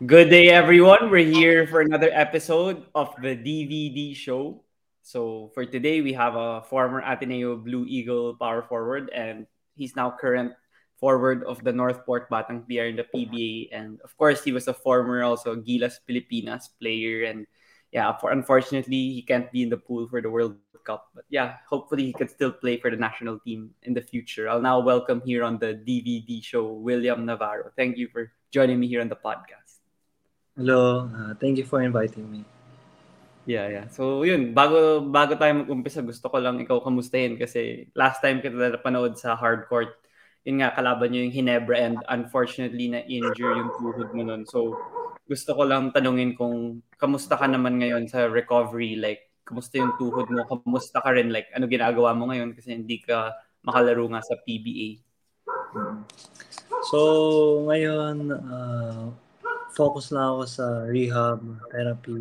Good day, everyone. We're here for another episode of the DVD show. So, for today, we have a former Ateneo Blue Eagle power forward, and he's now current forward of the Northport Batang PR in the PBA. And of course, he was a former also Gilas Pilipinas player. And yeah, for unfortunately, he can't be in the pool for the World Cup. But yeah, hopefully, he can still play for the national team in the future. I'll now welcome here on the DVD show William Navarro. Thank you for joining me here on the podcast. Hello, uh, thank you for inviting me. Yeah, yeah. So, yun, bago bago tayo mag-umpisa, gusto ko lang ikaw kamustahin kasi last time kita napanood sa hardcourt, yun nga, kalaban niyo yung Hinebra and unfortunately na-injure yung tuhod mo nun. So, gusto ko lang tanungin kung kamusta ka naman ngayon sa recovery, like, kamusta yung tuhod mo, kamusta ka rin, like, ano ginagawa mo ngayon kasi hindi ka makalaro nga sa PBA. So, ngayon, uh, focus lang ako sa rehab, therapy.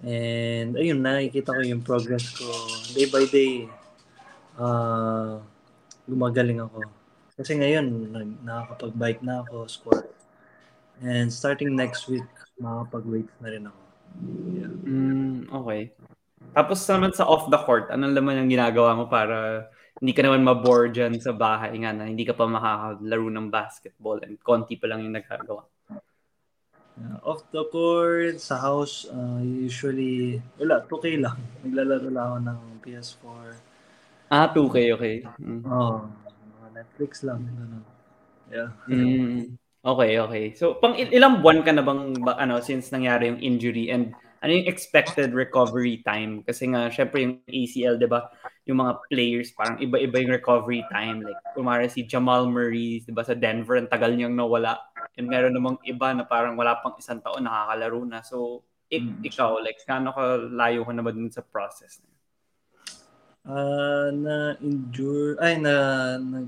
And ayun, nakikita ko yung progress ko. Day by day, uh, gumagaling ako. Kasi ngayon, nakakapag-bike na ako, squat. And starting next week, makakapag-weight na rin ako. Yeah. Mm, okay. Tapos naman sa off the court, anong laman ang ginagawa mo para hindi ka naman mabore dyan sa bahay nga na hindi ka pa makakalaro ng basketball and konti pa lang yung nagagawa? Uh, off the court, sa house, uh, usually, wala, 2K lang. Naglalaro lang ako ng PS4. Ah, 2K, okay. Mm. Oo. Oh, Netflix lang. Ano. Yeah. Mm. Okay, okay. So, pang il- ilang buwan ka na bang, ba, ano, since nangyari yung injury and ano yung expected recovery time? Kasi nga, syempre yung ACL, di ba? Yung mga players, parang iba-iba yung recovery time. Like, kumari si Jamal Murray, di ba, sa Denver, ang tagal niyang nawala And meron namang iba na parang wala pang isang taon nakakalaro na. So, ik- mm. ikaw, like, kano ka layo ka na ba dun sa process? Uh, na-injure, ay, na, na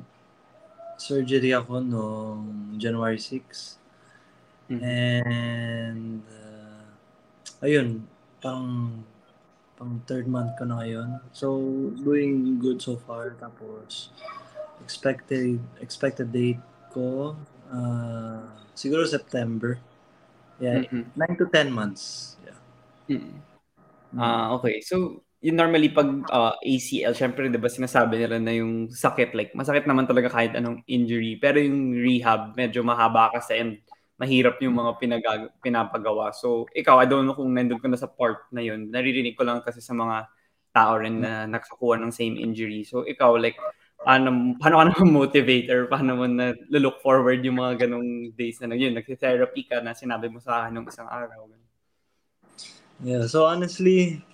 surgery ako noong January 6. Mm-hmm. And, uh, ayun, pang pang third month ko na ngayon. So, doing good so far. Tapos, expected expected date ko uh, siguro September. Yeah, mm-hmm. 9 to 10 months. Yeah. Mm-hmm. Ah, uh, okay. So, yung normally pag uh, ah, ACL, syempre 'di ba sinasabi nila na yung sakit like masakit naman talaga kahit anong injury, pero yung rehab medyo mahaba kasi and mahirap yung mga pinag- pinapagawa. So, ikaw, I don't know kung nandun ka na sa part na yun. Naririnig ko lang kasi sa mga tao rin na nakakuha ng same injury. So, ikaw, like, paano, paano ka naman motivator? Paano mo na look forward yung mga ganong days na yun, nagsi-therapy ka na sinabi mo sa akin nung isang araw. Yeah, so honestly,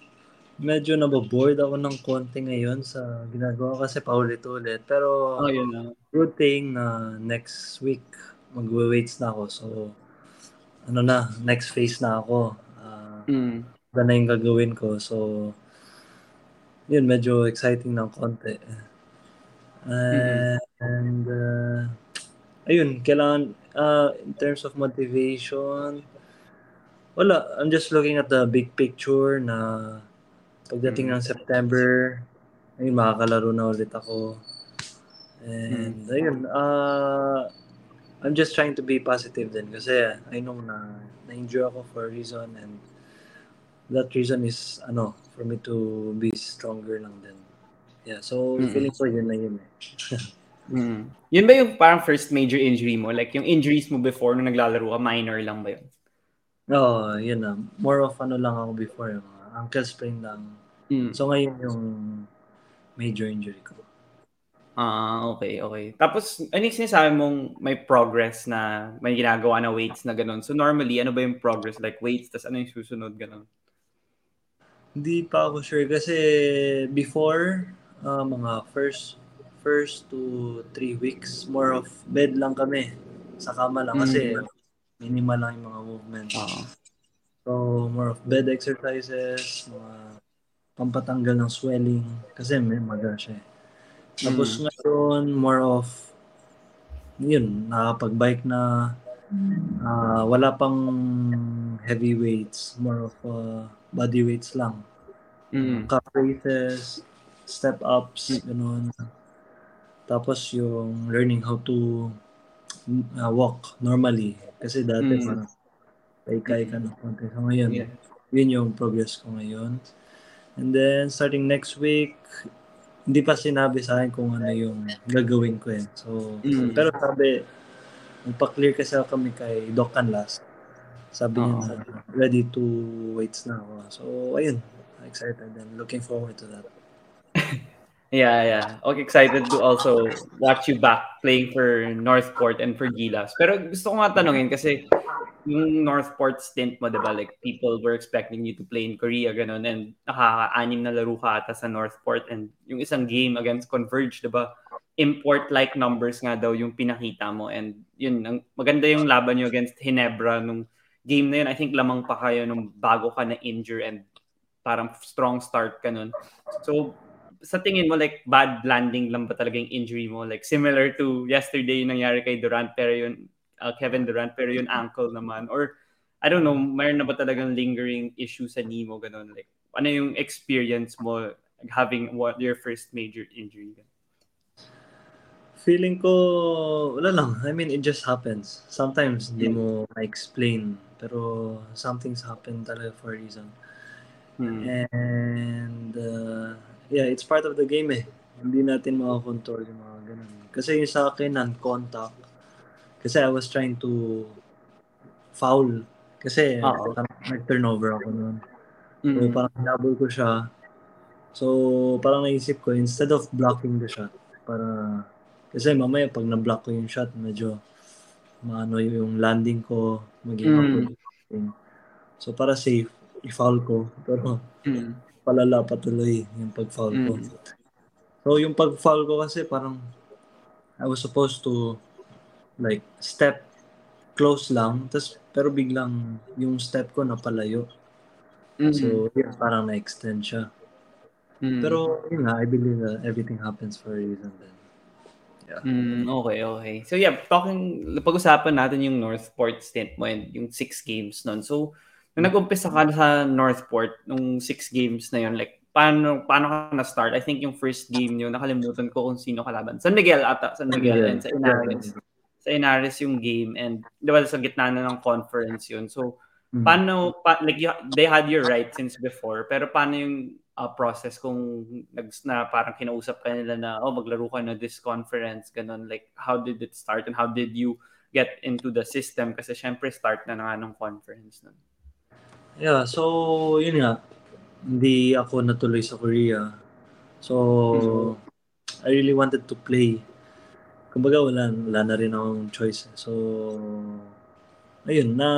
medyo naboboard ako ng konti ngayon sa ginagawa kasi paulit-ulit. Pero oh, yun na. good thing na next week magwe-weights na ako. So, ano na, next phase na ako. Uh, mm. na yung gagawin ko. So, yun, medyo exciting ng konti. Uh, And, uh, ayun, kailangan, uh, in terms of motivation, wala. I'm just looking at the big picture na pagdating ng September, ayun, makakalaro na ulit ako. And, mm. ayun, uh, I'm just trying to be positive din kasi I know na na-injure ako for a reason and that reason is, ano, for me to be stronger lang din. Yeah, so mm-hmm. feeling ko yun na yun eh. mm. Yun ba yung parang first major injury mo? Like yung injuries mo before nung naglalaro ka, minor lang ba yun? Oo, oh, yun na. More of ano lang ako before, yung ankle sprain lang. Mm. So ngayon yung major injury ko. Ah, okay, okay. Tapos, ano yung sinasabi mong may progress na may ginagawa na weights na ganun? So normally, ano ba yung progress? Like weights, tapos ano yung susunod ganun? Hindi pa ako sure kasi before, uh, mga first first to three weeks, more of bed lang kami. Sa kama lang kasi mm. minimal lang yung mga movement. Uh-huh. So, more of bed exercises, mga pampatanggal ng swelling kasi may maga siya. Eh. Tapos mm. ngayon, more of yun, nakapag-bike na uh, wala pang heavy weights, more of uh, body weights lang. Mm. Calf raises, step ups, ganun. Tapos yung learning how to uh, walk normally. Kasi dati mm. parang Paikay ka ng konti. So ngayon, yeah. yun yung progress ko ngayon. And then, starting next week, hindi pa sinabi sa akin kung ano yung gagawin ko eh. So, mm. pero sabi, nagpa-clear kasi kami kay Doc Canlas. Sabi niya uh-huh. na ready to weights na ako. So, ayun. Excited and looking forward to that. Yeah, yeah. Okay, excited to also watch you back playing for Northport and for Gilas. Pero gusto ko nga tanongin kasi yung Northport stint mo, di ba? Like, people were expecting you to play in Korea, ganun. And nakaka-anim na laro ka ata sa Northport. And yung isang game against Converge, di ba? Import-like numbers nga daw yung pinakita mo. And yun, ang, maganda yung laban nyo against Hinebra nung game na yun. I think lamang pa kayo nung bago ka na injure and parang strong start ka nun. So, sa tingin mo, like, bad landing lang ba talaga yung injury mo? Like, similar to yesterday yung nangyari kay Durant, pero yun, uh, Kevin Durant pero yung ankle naman or I don't know, mayroon na ba talagang lingering issue sa knee mo ganun like ano yung experience mo having what your first major injury? Feeling ko wala lang. I mean, it just happens. Sometimes hindi hmm. mo ma-explain pero something's happened talaga for a reason. Hmm. And uh, yeah, it's part of the game eh. Hindi natin makakontrol yung mga ganun. Kasi yung sa akin, non-contact, kasi I was trying to foul. Kasi uh nag-turnover ako noon. Mm-hmm. So parang double ko siya. So parang naisip ko, instead of blocking the shot, para kasi mamaya pag na-block ko yung shot, medyo maano yung landing ko, maging mm. So para safe, i-foul ko. Pero mm. Palala patuloy yung pag-foul mm. ko. So yung pag-foul ko kasi parang I was supposed to like step close lang tas pero biglang yung step ko napalayo mm-hmm. so yun, parang na-extend siya mm-hmm. pero yun nga I believe that everything happens for a reason then yeah mm, okay okay so yeah talking pag-usapan natin yung Northport stint mo and yung six games nun so nung nag-umpisa ka sa Northport nung six games na yun like paano paano ka na-start? I think yung first game niyo nakalimutan ko kung sino kalaban. San Miguel ata, San Miguel yeah. and sa Inares. Yeah sa Inares yung game and di ba sa gitna na ng conference yun. So, mm-hmm. paano, pa, like, you, they had your right since before, pero paano yung uh, process kung nag, na parang kinausap ka nila na, oh, maglaro ka na this conference, ganun, like, how did it start and how did you get into the system? Kasi syempre, start na nga ng conference nun. Yeah, so, yun nga, hindi ako natuloy sa Korea. So, mm-hmm. I really wanted to play kumbaga wala, wala na rin akong choice. So, ayun, na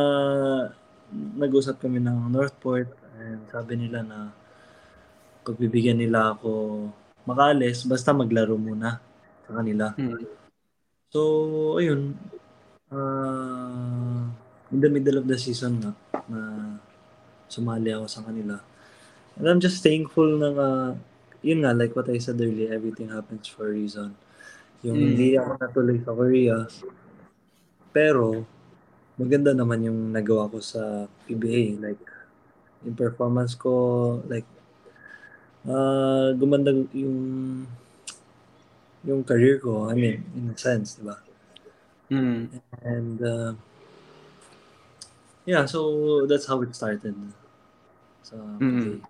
nag-usap kami ng Northport and sabi nila na pagbibigyan nila ako makaalis, basta maglaro muna sa kanila. Hmm. So, ayun, uh, in the middle of the season na, na sumali ako sa kanila. And I'm just thankful na uh, yun nga, like what I said earlier, everything happens for a reason. Yung mm. hindi ako natuloy sa Korea. Pero, maganda naman yung nagawa ko sa PBA. Like, yung performance ko, like, uh, gumanda yung yung career ko. I mean, in a sense, di ba? Mm. And, uh, yeah, so that's how it started. Sa so, mm.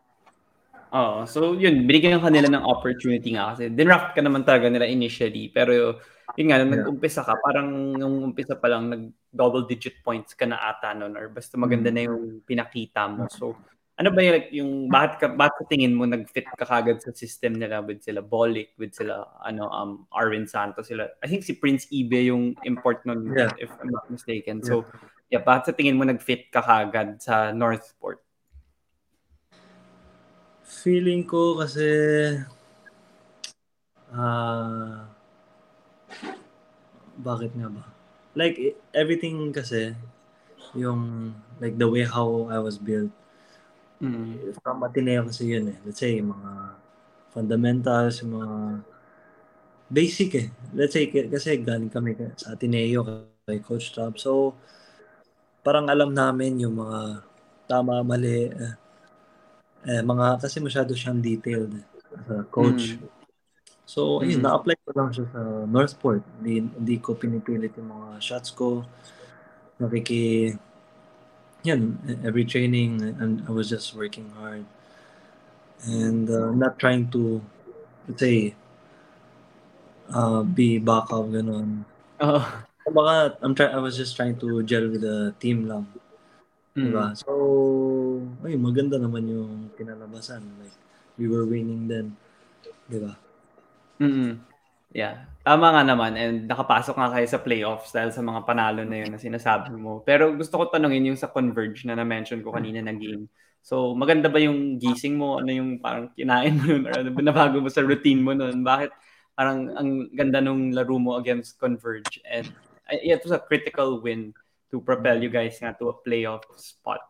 Oo. So, yun, binigyan ka nila ng opportunity nga kasi dinraft ka naman talaga nila initially. Pero, yun nga, nung yeah. nag-umpisa ka, parang nung umpisa pa lang, nag-double digit points ka na ata nun or basta maganda na yung pinakita mo. So, ano ba yung, like, yung bakit ka, bakit tingin mo nag-fit ka kagad sa system nila with sila Bolik, with sila, ano, um, Arvin Santos, sila, I think si Prince Ibe yung import nun, yeah. if I'm not mistaken. So, yeah, bakit sa tingin mo nag-fit ka kagad sa Northport? Feeling ko kasi ah bakit nga ba? Like everything kasi yung like the way how I was built. Mm. From Ateneo kasi yun eh. Let's say mga fundamentals, yung mga basic eh. Let's say kasi galing kami sa Ateneo kay Coach Top. So parang alam namin yung mga tama, mali, eh, eh, mga kasi masyado siyang detailed as a coach. Mm. So, ayun, mm. na-apply ko lang siya sa Northport. Hindi, hindi ko pinipilit yung mga shots ko. Nakiki, yun, every training, and I was just working hard. And uh, not trying to, let's say, uh, be backup, ganun. Oh. Baka, I'm try I was just trying to gel with the team lang. Mm. Diba? So, ay, maganda naman yung kinalabasan. Like, we were winning then. Diba? Mm Yeah. Tama nga naman and nakapasok nga kayo sa playoffs dahil sa mga panalo na yun na sinasabi mo. Pero gusto ko tanungin yung sa Converge na na-mention ko kanina na game. So, maganda ba yung gising mo? Ano yung parang kinain mo nun? Or ano ba nabago mo sa routine mo nun? Bakit parang ang ganda nung laro mo against Converge? And it was a critical win to propel you guys nga to a playoff spot.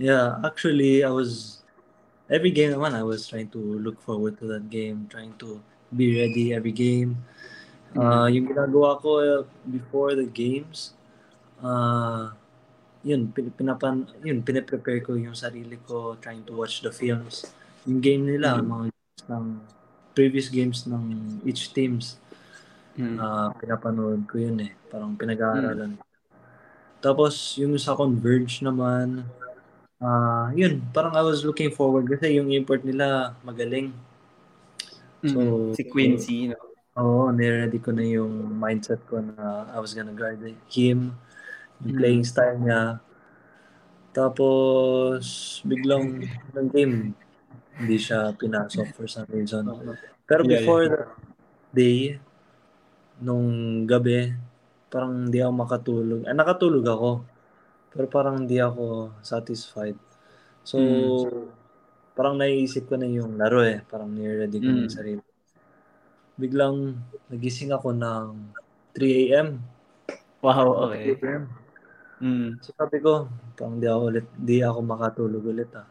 Yeah, actually, I was every game naman I was trying to look forward to that game, trying to be ready every game. Uh, yung ginagawa ko uh, before the games, uh, yun, pinapan, yun, pinaprepare ko yung sarili ko, trying to watch the films. Yung game nila, mm-hmm. mga games ng previous games ng each teams. Mm-hmm. Uh, pinapanood ko yun eh. Parang pinag-aaralan. Mm-hmm. Tapos, yung sa Converge naman, uh, yun, parang I was looking forward kasi yung import nila magaling. So, mm-hmm. si Quincy, no? Oo, niready ko na yung mindset ko na I was gonna guard him, yung playing mm-hmm. style niya. Tapos, biglang ng game, hindi siya pinasok for some reason. Pero before yeah, yeah. the day, nung gabi, parang hindi ako makatulog. Ah, nakatulog ako. Pero parang hindi ako satisfied. So, mm parang naiisip ko na yung laro eh. Parang nire-ready ko mm. na yung sarili. Biglang nagising ako ng 3 a.m. Wow, okay. 3 a.m. Mm. So sabi ko, parang di ako ulit, di ako makatulog ulit ah.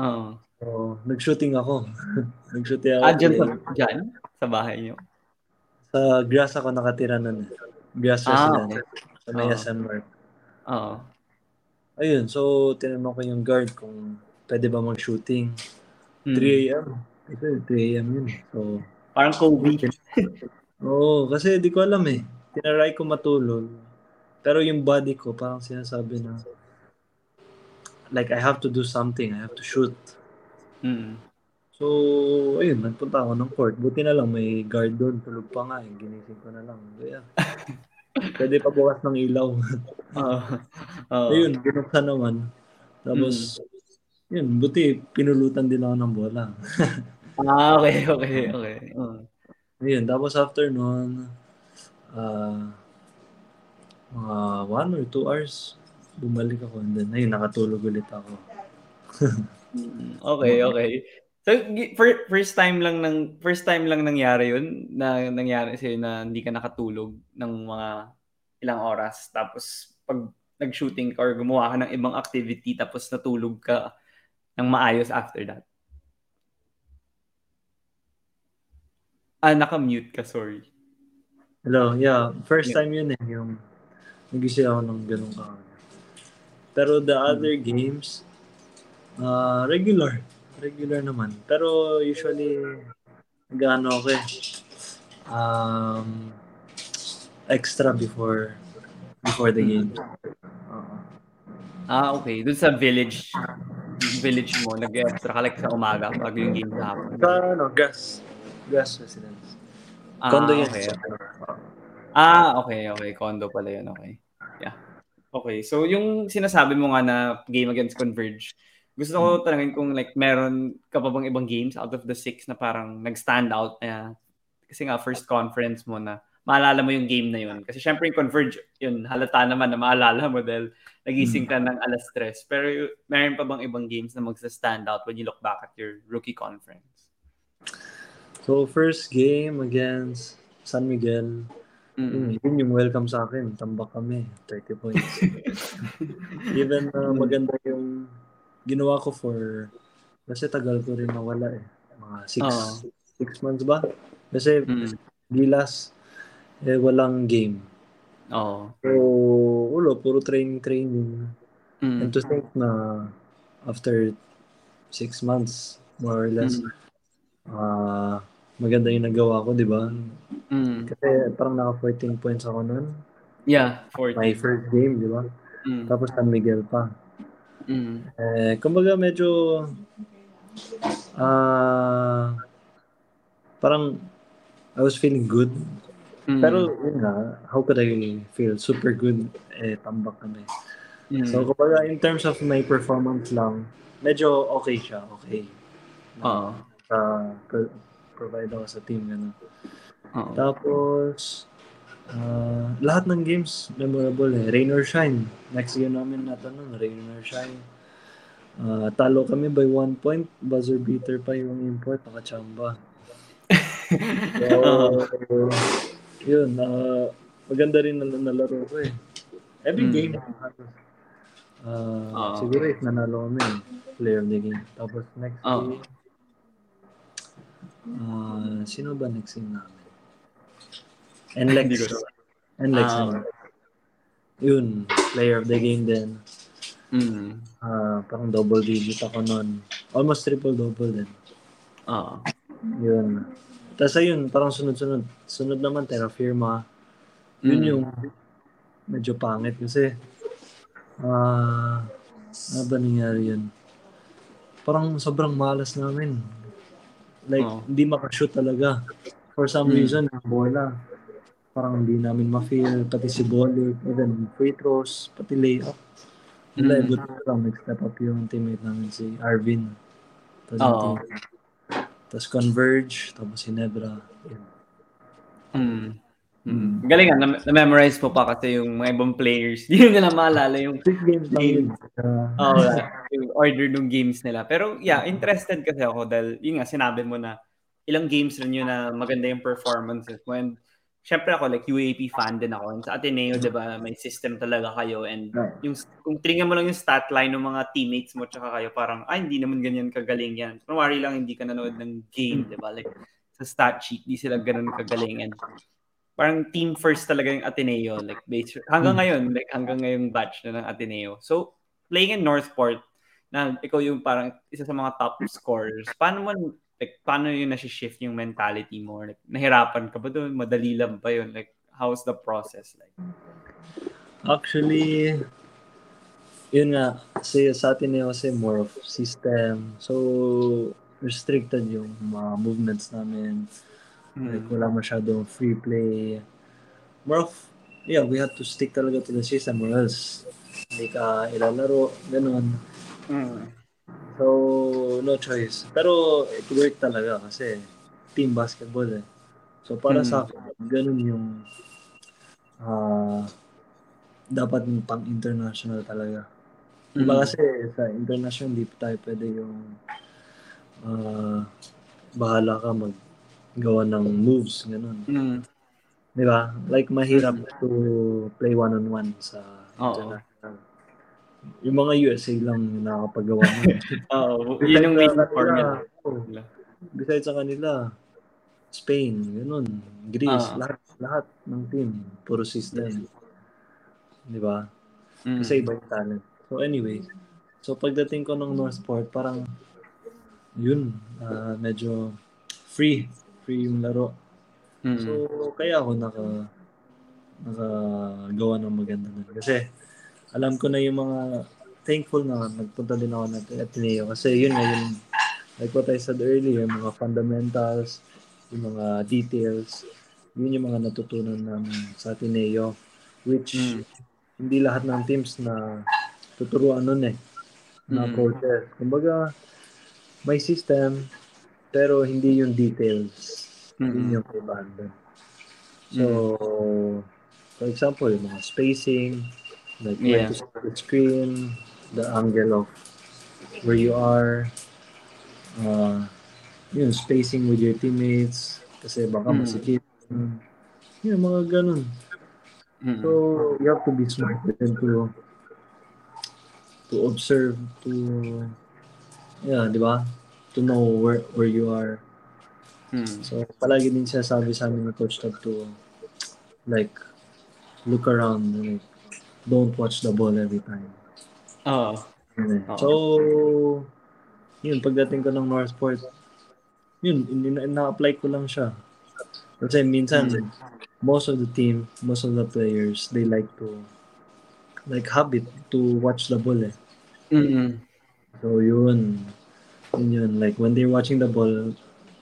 Oo. So, nag-shooting ako. nag-shooting ako. Ah, dyan dyan? Sa bahay niyo? Sa grass ako nakatira nun. Grass ah. Okay. Sa may oh. SM Mark. Oo. Ayun, so tinanong ko yung guard kung pwede ba mag-shooting? Hmm. 3 a.m. Ito, 3 a.m. yun. So, Parang Kobe. Oo, oh, kasi di ko alam eh. Tinaray ko matulog. Pero yung body ko, parang sinasabi na, like, I have to do something. I have to shoot. Mm. So, ayun, nagpunta ako ng court. Buti na lang, may guard doon. Tulog pa nga. Eh. Ginising ko na lang. Kaya, pwede pa bukas ng ilaw. uh, uh, ayun, binuksan naman. Tapos, mm yun, buti pinulutan din ako ng bola. ah, okay, okay, okay. Uh. Ayun, tapos after noon, uh, mga one or two hours, bumalik ako and then, ayun, nakatulog ulit ako. Mm, okay, okay. So, first time lang ng first time lang nangyari 'yun na nangyari sa na hindi ka nakatulog ng mga ilang oras tapos pag nag-shooting ka or gumawa ka ng ibang activity tapos natulog ka ng maayos after that. Ah, naka-mute ka, sorry. Hello, yeah. First time yun eh, yung nagising ako ng ganun ka. Pero the hmm. other games, uh, regular. Regular naman. Pero usually, nag-ano ako eh. Um, extra before before the game. Uh-huh. Ah, okay. Doon sa village village mo, nag-extra ka like sa umaga pag yung game sa hapon? Sa ano, gas. Gas residence. Ah, Condo yun. Okay. Ah, okay, okay. Condo pala yun, okay. Yeah. Okay, so yung sinasabi mo nga na game against Converge, gusto ko tanungin kung like meron ka pa bang ibang games out of the six na parang nag-stand out na kasi nga first conference mo na maalala mo yung game na yun. Kasi syempre yung Converge, yun, halata naman na maalala mo dahil nagising ka hmm. ng alas stress. Pero meron pa bang ibang games na magsa-stand out when you look back at your rookie conference? So, first game against San Miguel, Mm-hmm. Yun yung welcome sa akin. Tambak kami. 30 points. Even uh, maganda yung ginawa ko for kasi tagal ko rin nawala eh. Mga 6 6 months ba? Kasi mm. Gilas eh, walang game. Oo. So, ulo, puro training, training. Mm. And to think na after six months, more or less, mm. uh, maganda yung nagawa ko, di ba? Mm. Kasi parang naka 14 points ako nun. Yeah, 14. My first game, di ba? Mm. Tapos San Miguel pa. Mm. Eh, kumbaga medyo uh, parang I was feeling good. Mm. Pero yun nga, how could I feel super good eh tambak kami. Mm. So kumbaga in terms of my performance lang, medyo okay siya, okay. Oo. Uh, pro- provide ako sa team. Uh-oh. Tapos uh, lahat ng games memorable eh. Rain or shine. Next game namin natanong, rain or shine. Uh, talo kami by one point. Buzzer beater pa yung import. Nakachamba. so, yun. Uh, maganda rin na nalaro ko eh. Every mm. game. Uh, uh, siguro if nanalo kami, player of the game. Tapos next uh, game, uh, sino ba next game namin? NLEX. NLEX. Uh, yun, player of the game din. Mm. Uh, parang double digit ako noon. Almost triple-double din. Oo. Uh. Yun. Tapos ayun, parang sunod-sunod. Sunod naman, Terra Firma. Yun mm. yung medyo pangit kasi ah uh, ano ba nangyari yun? Parang sobrang malas namin. Like, oh. hindi makashoot talaga. For some mm. reason, bola. Parang hindi namin ma-feel. Pati si Bolik, even free throws, pati layup. Wala, mm. buti lang nag-step up yung teammate namin si Arvin. Tapos, oh. tapos Converge, tapos si Nebra. Yun. Mm. Mm. Galing nga, na- na-memorize mo pa kasi yung mga ibang players. Hindi nyo na maalala yung games game. Oh, yung order ng games nila. Pero yeah, interested kasi ako dahil yun nga, sinabi mo na ilang games rin yun na maganda yung performances mo. And syempre ako, like, UAP fan din ako. And sa Ateneo, di ba, may system talaga kayo. And yung, kung tingnan mo lang yung stat line ng mga teammates mo tsaka kayo, parang, ay, hindi naman ganyan kagaling yan. Kunwari lang, hindi ka nanood ng game, di ba? Like, sa stat sheet, di sila ganun kagaling. And parang team first talaga yung Ateneo. Like, base, hanggang ngayon, like, hanggang ngayong batch na ng Ateneo. So, playing in Northport, na ikaw yung parang isa sa mga top scorers, paano mo like, paano yung nasi-shift yung mentality mo? Like, nahirapan ka ba doon? Madali lang ba yun? Like, how's the process like? Actually, yun nga, kasi sa atin eh, kasi more of system. So, restricted yung mga movements namin. Mm. Like, wala masyadong free play. More of, yeah, we have to stick talaga to the system or else hindi ka ilalaro, ganun. Mm. So, no choice. Pero it worked talaga kasi team basketball eh. So, para hmm. sa akin, ganun yung uh, dapat pang-international talaga. Hmm. Diba kasi sa international, hindi pa tayo pwede yung uh, bahala ka maggawa ng moves, ganun. Hmm. Diba? Like, mahirap hmm. to play one-on-one sa international. Yung mga USA lang yung nakakapagawa mo. Oo, yun yung main formula. Besides sa kanila, Spain, ganun, Greece, uh, lahat, lahat ng team, puro system. Di ba? Mm. Kasi iba yung talent. So anyway, so pagdating ko ng Northport, parang yun, uh, medyo free, free yung laro. Mm. So kaya ako naka nakagawa ng maganda nun. Kasi alam ko na yung mga thankful na nagpunta din ako ng Ateneo kasi yun nga yung like what I said earlier, mga fundamentals, yung mga details, yun yung mga natutunan namin sa Ateneo which mm. hindi lahat ng teams na tuturuan nun eh na mm. process. Kumbaga, may system pero hindi yung details. Mm-hmm. Yun yung kaibahan So, mm. for example, yung mga spacing, Like yeah. to the screen, the angle of where you are, uh, yun, spacing with your teammates, kasi baka mm. masikip. Yun, mga ganun. Mm-hmm. So, you have to be smart and to to observe, to yeah, di ba? To know where where you are. Mm. So, palagi din siya sabi sa amin ng coach Tab to like look around like don't watch the ball every time. Oo. Uh, so, yun, pagdating ko ng Northport, yun, na-apply ko lang siya. Kasi minsan, mm. most of the team, most of the players, they like to like habit to watch the ball eh. Mm-hmm. So yun, yun yun. Like when they're watching the ball,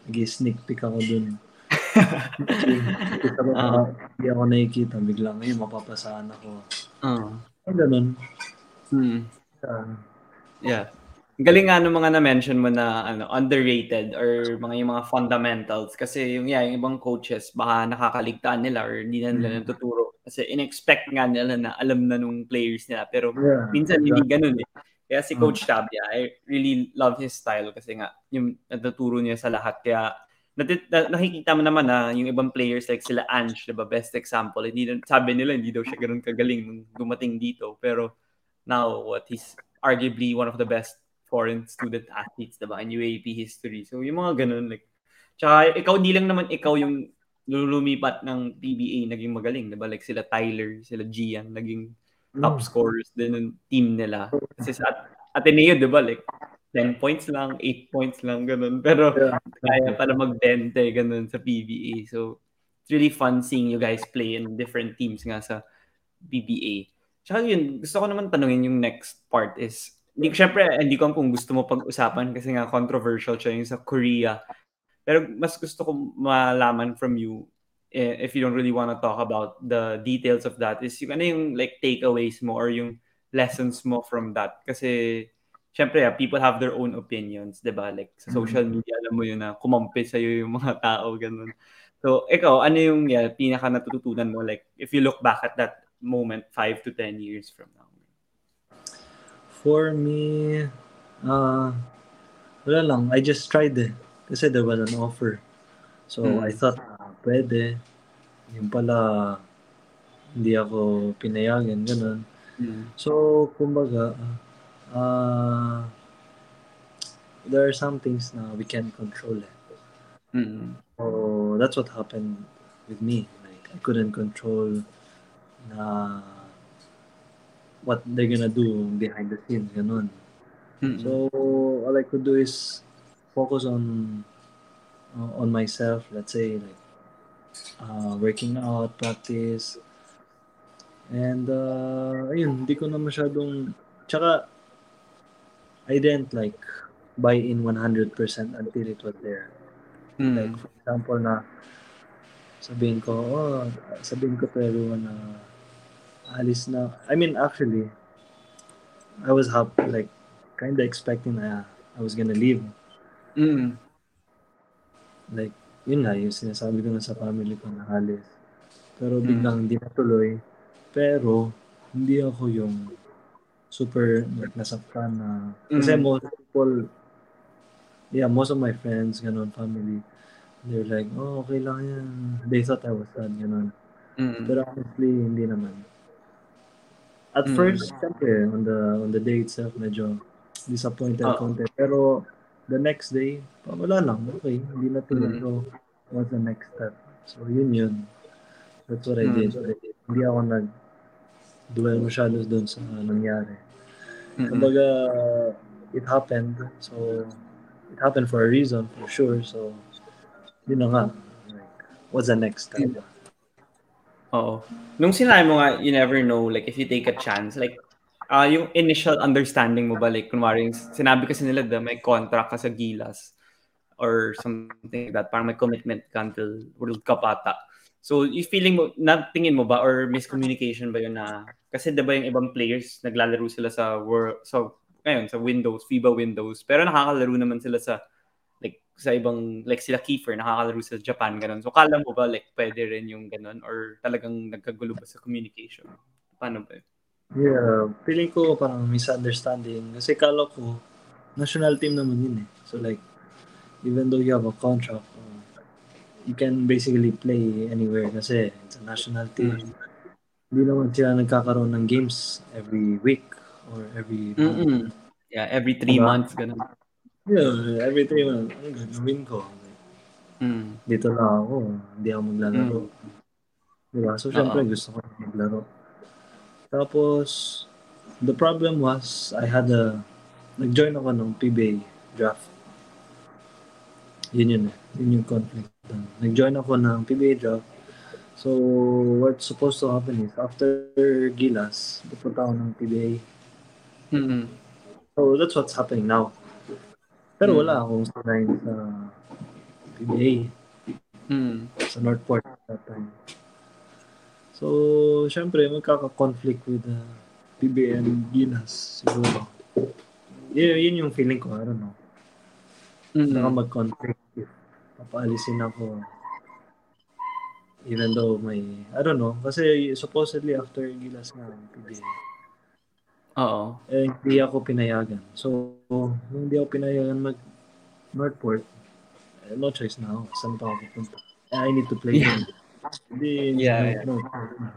nag-sneak peek ako dun. Hindi ako nakikita. Bigla ngayon, mapapasaan ako. Uh. Ay, ganun. Hmm. Uh, yeah. Galing nga ng mga na-mention mo na ano, underrated or mga yung mga fundamentals kasi yung yeah, yung ibang coaches baka nakakaligtaan nila or hindi na nila mm. natuturo kasi in-expect nga nila na alam na nung players nila pero yeah, minsan exactly. hindi ganoon eh. Kaya si Coach mm. Tabia, I really love his style kasi nga yung natuturo niya sa lahat kaya natit, na, nakikita mo naman na yung ibang players like sila Ange, 'di ba? Best example. Hindi sabi nila hindi daw siya ganoon kagaling nung dumating dito pero now what he's arguably one of the best foreign student athletes, diba? In UAP history. So, yung mga ganun, like, tsaka ikaw, di lang naman ikaw yung lumipat ng PBA naging magaling, diba? Like sila Tyler, sila Gian, naging top mm. scorers din ng team nila. Kasi sa Ateneo, diba? Like, 10 points lang, 8 points lang, ganun. Pero yeah. kaya pala mag-20, ganun sa PBA. So, it's really fun seeing you guys play in different teams nga sa PBA. Tsaka yun, gusto ko naman tanungin yung next part is, hindi, syempre, hindi ko kung gusto mo pag-usapan kasi nga controversial siya yung sa Korea. Pero mas gusto ko malaman from you eh, if you don't really want to talk about the details of that is yung ano yung like takeaways mo or yung lessons mo from that. Kasi syempre, yeah, people have their own opinions, 'di ba? Like sa mm-hmm. social media alam mo yun na kumampi sa yung mga tao ganun. So, ikaw, ano yung yeah, pinaka natututunan mo like if you look back at that moment 5 to 10 years from now? For me, uh, wala lang. I just tried it. Kasi there was an offer. So, mm. I thought, pwede. Yung pala, hindi ako pinayagan, ganun. Mm. So, kumbaga, uh, there are some things now we can't control eh. Mm. So, that's what happened with me. Like, I couldn't control na what they're gonna do behind the scenes, ganun. Mm-hmm. So, all I could do is focus on uh, on myself, let's say, like, uh, working out, practice, and, uh, ayun, hindi ko na masyadong, tsaka, I didn't, like, buy in 100% until it was there. Mm. Like, for example, na, sabihin ko, oh, sabihin ko to everyone na, alis na. I mean, actually, I was happy, like, kind of expecting na I was gonna leave. Mm. Like, yun nga, yung sinasabi ko na sa family ko na alis. Pero mm. biglang hindi mm. natuloy. Pero, hindi ako yung super like, nasaktan na. Kasi mm. most people, yeah, most of my friends, ganun, family, they're like, oh, okay lang yan. They thought I was sad, ganun. Mm. Pero honestly, hindi naman. At mm. first, syempre, on the on the day itself, medyo disappointed uh, konti. Pero the next day, wala lang. Okay, hindi na tuloy. Mm. So, what's the next step? So, yun yun. That's what I mm. did. Hindi ako nag-dwell masyado doon sa nangyari. Mm-hmm. Kumbaga, it happened. So, it happened for a reason, for sure. So, yun na nga. Like, what's the next step? Mm. Oo. Nung sinabi mo nga, you never know, like, if you take a chance, like, uh, yung initial understanding mo ba, like, kunwari, sinabi kasi nila na may contract ka sa Gilas or something like that, parang may commitment ka until World Cup ata. So, yung feeling mo, natingin mo ba or miscommunication ba yun na, kasi diba yung ibang players, naglalaro sila sa world, so, ngayon, sa Windows, FIBA Windows, pero nakakalaro naman sila sa sa ibang, like sila Kiefer, nakakalaro sa Japan, ganun. So, kala mo ba, like, pwede rin yung ganun? Or talagang nagkagulo ba sa communication? Paano ba yun? Yeah, feeling ko parang misunderstanding. Kasi kala ko, national team naman yun eh. So like, even though you have a contract, uh, you can basically play anywhere kasi it's a national team. Mm. Hindi naman sila nagkakaroon ng games every week or every month. Mm-mm. Yeah, every three diba? months, ganun. Yeah, every time, ano gagawin ko? Mm. Dito lang ako, hindi ako maglalaro. Mm. Diba? So, syempre, gusto ko maglaro. Tapos, the problem was, I had a, nag-join ako ng PBA draft. Yun yun eh. Yun yung conflict. Nag-join ako ng PBA draft. So, what's supposed to happen is, after Gilas, pupunta ako ng PBA. Mm-hmm. So, that's what's happening now. Pero wala akong sanay sa PBA. Mm. Sa Northport at that time. So, syempre, magkaka-conflict with the PBA and Gilas, siguro. Yun, yun yung feeling ko, I don't know. Mm-hmm. Baka mag-conflict papaalisin ako even though may, I don't know, kasi supposedly after Gilas nga, PBA, Oo. eh, hindi ako pinayagan. So, nung hindi ako pinayagan mag Northport, eh, no choice na ako. Saan pa ako pupunta? Eh, I need to play Yeah. yeah. Hindi, Yeah. Northport na.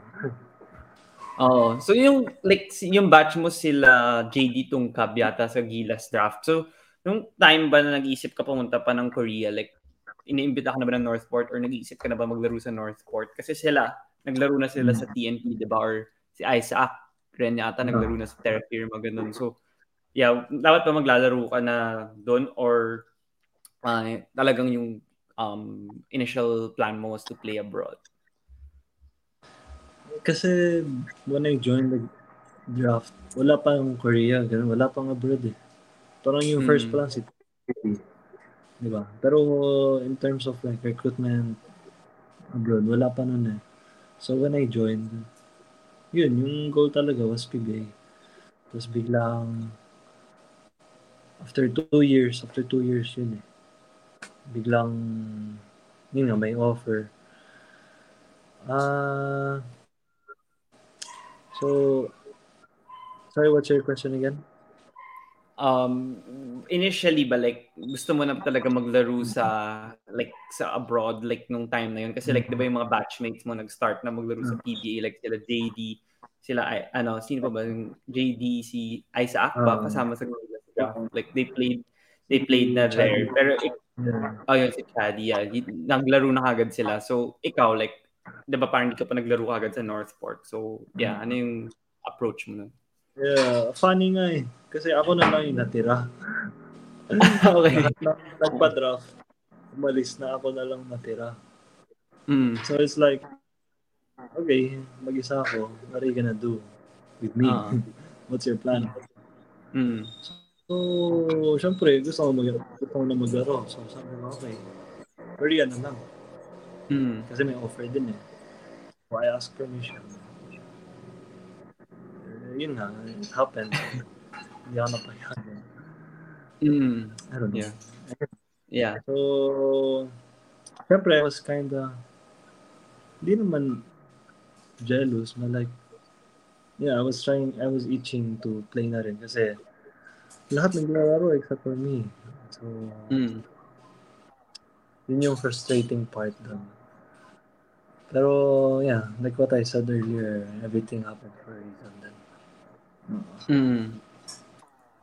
Oo. So yung like yung batch mo sila JD Tungkab yata sa Gilas draft. So nung time ba na nag-iisip ka pumunta pa ng Korea like iniimbita ka na ba ng Northport or nag-iisip ka na ba maglaro sa Northport? Kasi sila naglaro na sila sa TNT, 'di ba? Or si Isaac rin yata naglaro na sa Terra Firma ganun. So yeah, dapat ba maglalaro ka na doon or ah, talagang yung um, initial plan mo was to play abroad? Kasi when I joined the draft, wala pang Korea, ganun, wala pang abroad eh. Parang yung first Mm. pa lang si. Di ba? Pero in terms of like recruitment abroad, wala pa nun eh. So when I joined, yun, yung goal talaga was PBA. Tapos biglang, after two years, after two years yun eh. Biglang, yun nga, may offer. Ah, so, sorry, what's your question again? Um initially ba like gusto mo na talaga maglaro sa like sa abroad like nung time na yun? Kasi like 'di ba yung mga batchmates mo nag-start na maglaro sa PBA like sila JD sila ay ano sino pa ba yung JD si Isaac ba? Ah. kasama sa draft like they played they played na there. Pero Yeah. oh yun si Chadi yeah. Naglaro na kagad sila. So ikaw like 'di ba parang hindi ka pa naglaro kagad sa Northport? So yeah ano yung approach mo nun Yeah, funny nga eh. Kasi ako na lang yung natira. okay nagpa-draft. Umalis na ako na lang natira. mm. So it's like, okay, mag-isa ako. What are you gonna do with me? Ah. What's your plan? Mm. So, syempre, gusto ko, mag gusto ko na maglaro. So, sabi ko, okay. Korea na lang. Mm. Kasi may offer din eh. So, I asked permission. Yun nga, it happened. Hindi ako napayagan. Mm. I don't know. Yeah. Yeah. So, syempre, I was kinda, hindi naman jealous, but like, yeah, I was trying, I was itching to play na rin kasi lahat naglalaro except for me. So, Mm. yun yung frustrating part doon. Pero, yeah, like what I said earlier, everything happened for a reason then. Mm.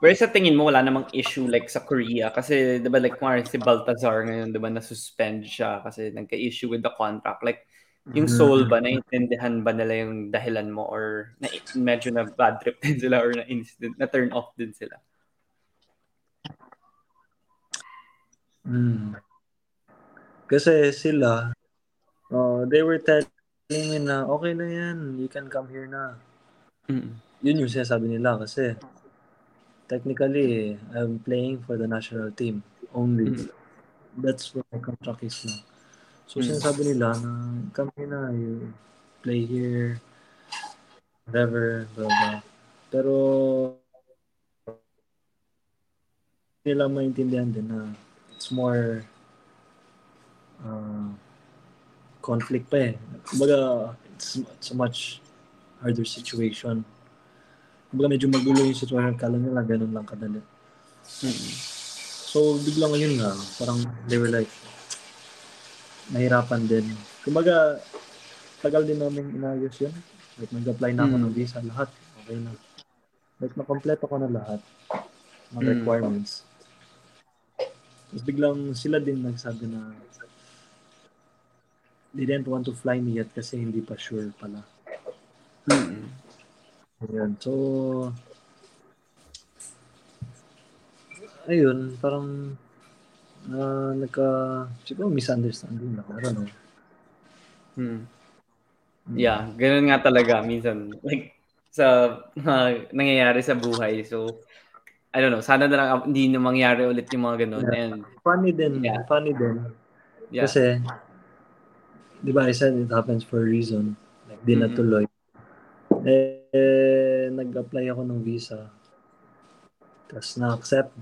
Pero sa tingin mo, wala namang issue like sa Korea? Kasi, di ba, like, kumari si Baltazar ngayon, di ba, na-suspend siya kasi nagka-issue with the contract. Like, yung soul ba, naiintindihan ba nila yung dahilan mo or na, medyo na bad trip din sila or na incident, na turn off din sila? Mm. Kasi sila, uh, they were telling me na, okay na yan, you can come here na. Mm. Yun yung sinasabi nila kasi technically, I'm playing for the national team only. Mm. That's what my contract is now. So, Mm. sinasabi nila na, here na, you play here, whatever, blah, blah. Pero, nila maintindihan din na it's more uh, conflict pa eh. Kumbaga, it's, it's a much harder situation. Kumbaga, medyo magulo yung situation. Kala nila, ganun lang kadali. Mm. So, biglang yun nga, parang they were like, nahirapan din. Kumbaga, tagal din namin inayos yun. Like, nag-apply na ako Mm. ng visa, lahat. Okay na. Like, nakompleto ko na lahat. Mga Mm. requirements. Tapos biglang sila din nagsabi na they didn't want to fly me yet kasi hindi pa sure pala. Mm. Ayan. So, ayun, parang uh, nagka, siguro misunderstanding lang. I don't know. Mm. Yeah, gano'n nga talaga minsan. Like, sa mga nangyayari sa buhay. So, I don't know, sana na lang hindi na mangyari ulit yung mga gano'n Yeah. and Funny din, yeah. funny din. Yeah. Kasi, di ba I said it happens for a reason. Like, di Mm-mm. natuloy. Eh, nag-apply ako ng visa. Tapos na-accept.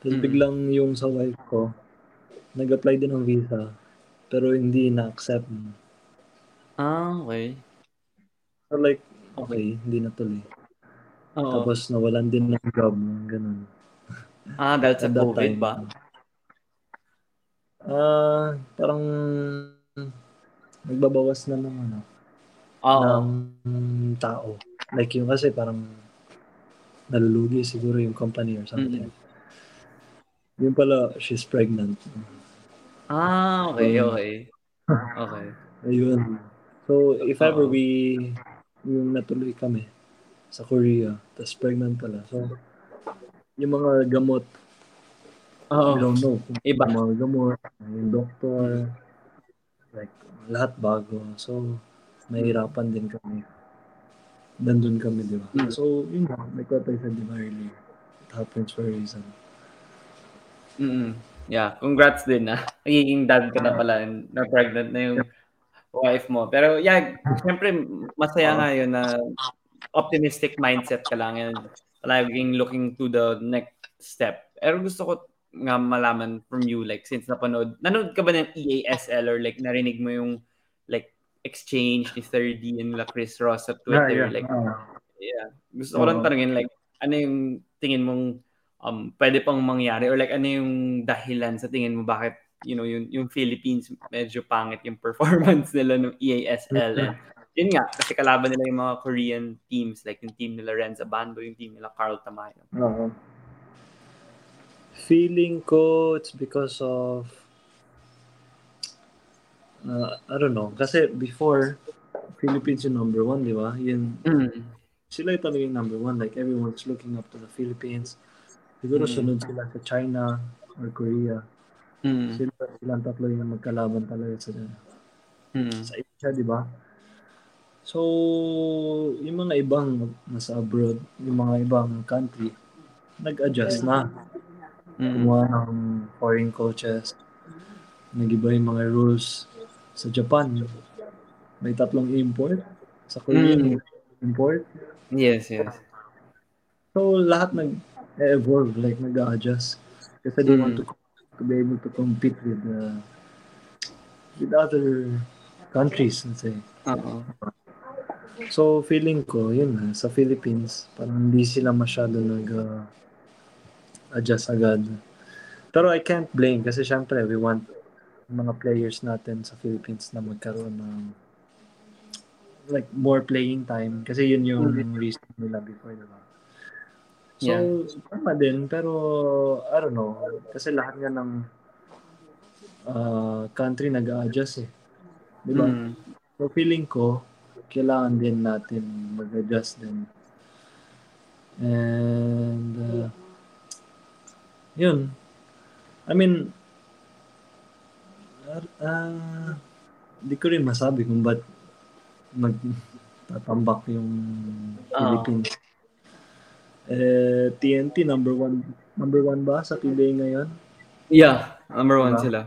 Tapos Mm-mm. biglang yung sa wife ko, nag-apply din ng visa. Pero hindi na-accept. Ah, okay. So like, okay, hindi natuloy. Oo. Tapos nawalan din ng job. Ganun. Ah, dahil sa COVID time. ba? Ah, parang nagbabawas na ng ano, Oo. ng tao. Like yung kasi parang nalulugi siguro yung company or something. Mm-mm. Yung pala, she's pregnant. Ah, okay, Mm. okay. Okay. Ayun. So, if ever we, yung natuloy kami sa Korea, tapos pregnant pala. So, yung mga gamot, Oo. we don't know. Kung Iba. Yung mga gamot, yung doktor, like, lahat bago. So, mahirapan din kami. Nandun kami, di ba? Mm. So, yun nga, like what I said di ba earlier, it happens for a reason. Mm. Yeah, congrats din na. Nagiging dad ka na pala and na pregnant na yung wife mo. Pero yeah, syempre masaya nga yun na optimistic mindset ka lang and laging looking to the next step. Pero gusto ko nga malaman from you like since napanood, nanood ka ba ng EASL or like narinig mo yung exchange ni 3D and la Chris Ross sa Twitter like Ah, Yeah. Gusto ko lang Oo. tanungin, like, ano yung tingin mong um, pwede pang mangyari or like ano yung dahilan sa tingin mo bakit you know yung yung Philippines medyo pangit yung performance nila ng EASL and yun nga kasi kalaban nila yung mga Korean teams like yung team nila Renza Bando yung team nila Carl Tamayo Oo. Feeling ko it's because of uh, I don't know. Kasi before, Philippines yung number one, di ba? Yun, mm. sila yung talaga yung number one. Like, everyone's looking up to the Philippines. Siguro Mm. sunod sila sa China or Korea. Mm. Sila, silang tatlo yung magkalaban talaga sa, Mm. sa Asia, di ba? So, yung mga ibang nasa abroad, yung mga ibang country, nag-adjust na. Mm. Kumuha ng foreign coaches. Nag-iba yung mga rules. Sa Japan, may tatlong import. Sa Korea, Mm. import. yes yes So, lahat nag-evolve, like nag-adjust. Kasi they Mm. want to, to be able to compete with uh, with other countries, let's say. So, feeling ko, yun na, sa Philippines, parang hindi sila masyado nag-adjust agad. Pero I can't blame kasi syempre, we want mga players natin sa Philippines na magkaroon ng like more playing time kasi yun yung reason nila before, diba? So, Yeah. tama din, pero I don't know, kasi lahat nga ng uh, country nag-adjust eh. Diba? Mm. So, feeling ko, kailangan din natin mag-adjust din. And, uh, yun. I mean, uh, di ko rin masabi kung ba't magtatambak yung Philippines. Eh, TNT, number one, number one ba sa PBA ngayon? yeah number one Diba? sila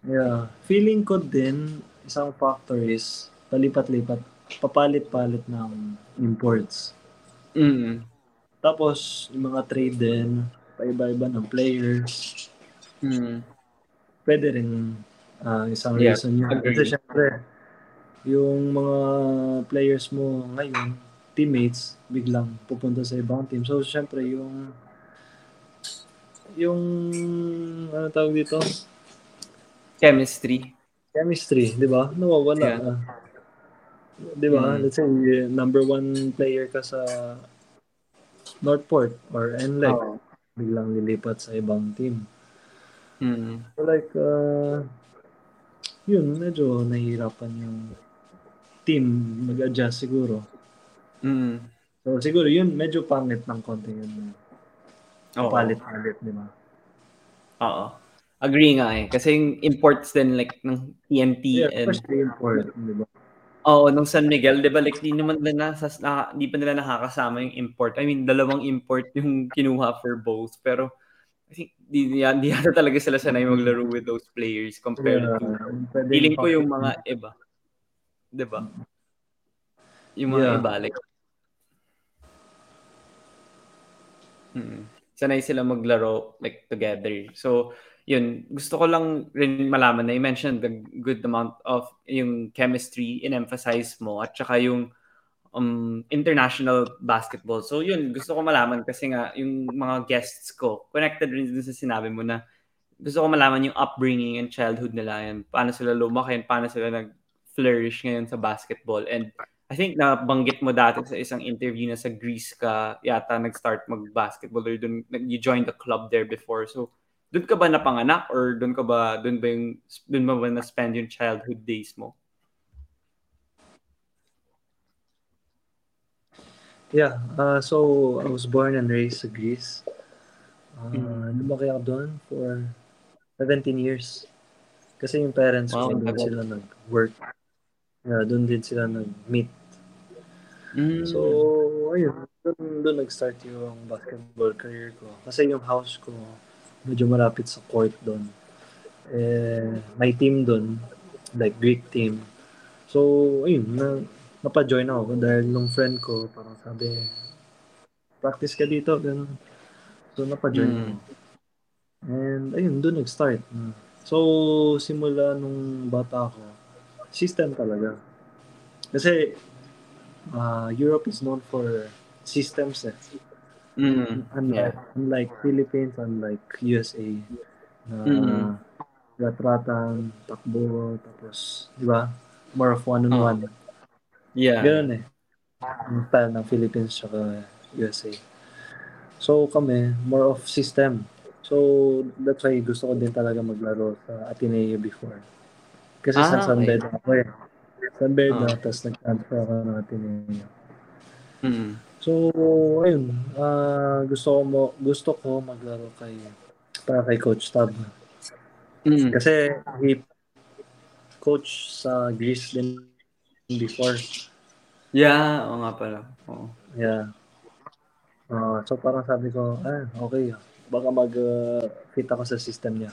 Yeah. Feeling ko din, isang factor is palipat-lipat, papalit-palit ng imports. mm. Tapos, yung mga trade din, paiba-iba ng players. Mm. Pwede rin ah, isang Yeah, reason yun. agree. Kasi syempre, yung mga players mo ngayon, teammates, biglang pupunta sa ibang team. So, syempre, yung yung ano tawag dito? chemistry Chemistry, di ba? Nawawala. Yeah. ah. Di ba? Mm. Let's say, number one player ka sa Northport or NLEX, Oo. biglang lilipat sa ibang team. Mm. So like, uh, yun, medyo nahihirapan yung team mag-adjust siguro. Mm. So siguro yun, medyo pangit ng konti yun. Oo. Palit-palit, di ba? Oo. Agree nga eh. Kasi yung imports din like ng TNT Yeah, and especially import, di ba? Oo, nung San Miguel, 'di ba like di naman nila sas na di pa nila nakakasama yung import. I mean, dalawang import yung kinuha for both. Pero I think di di yata talaga sila sanay maglaro with those players compared Yeah, to feeling ko yung mga iba. 'Di ba? Yung mga Yeah. iba like Mm. Sanay sila maglaro like together. So, yun, gusto ko lang rin malaman na you-mentioned the good amount of yung chemistry in-emphasize mo at saka yung um, international basketball. So yun, gusto ko malaman kasi nga yung mga guests ko, connected rin dun sa sinabi mo na gusto ko malaman yung upbringing and childhood nila yan. Paano sila lumaki, paano sila nag-flourish ngayon sa basketball. And I think nabanggit mo dati sa isang interview na sa Greece ka yata nag-start mag-basketball or dun, you joined the club there before. So doon ka ba napanganak or doon ka ba doon ba yung doon ba, ba na-spend yung childhood days mo? Yeah, uh, so I was born and raised sa Greece. Uh, Mm. Lumaki ako doon for 17 years. Kasi yung parents Wow, ko, doon sila nag-work. Yeah, doon din sila nag-meet. Mm. So, ayun, doon, doon nag-start yung basketball career ko. Kasi yung house ko, medyo malapit sa court doon. Eh, may team doon, like Greek team. So, ayun, na, napa-join ako dahil nung friend ko, parang sabi, practice ka dito, ganun. So, napa-join Mm. And, ayun, doon nag-start. Mm. So, simula nung bata ako, system talaga. Kasi, uh, Europe is known for systems eh. Mm. Unlike, Yeah. unlike Philippines, unlike USA, na Mm. rat-ratan, takbo, tapos, di ba? More of one-on-one. Yeah. Ganun eh. Style ng Philippines tsaka USA. So kami, more of system. So that's why gusto ko din talaga maglaro sa Ateneo before. Kasi sa Ah, San okay. Beda ako eh. San Beda, Ah. tapos nag-transfer ako ng Ateneo. Mm. So, ayun, ah, gusto ko mo gusto ko maglaro kay para kay Coach Tab. Mm. Kasi he coach sa Greece din before. Yeah, oo nga pala. Oo. Yeah. Ah, so parang sabi ko, ah, okay. Baka mag-fit ako sa system niya.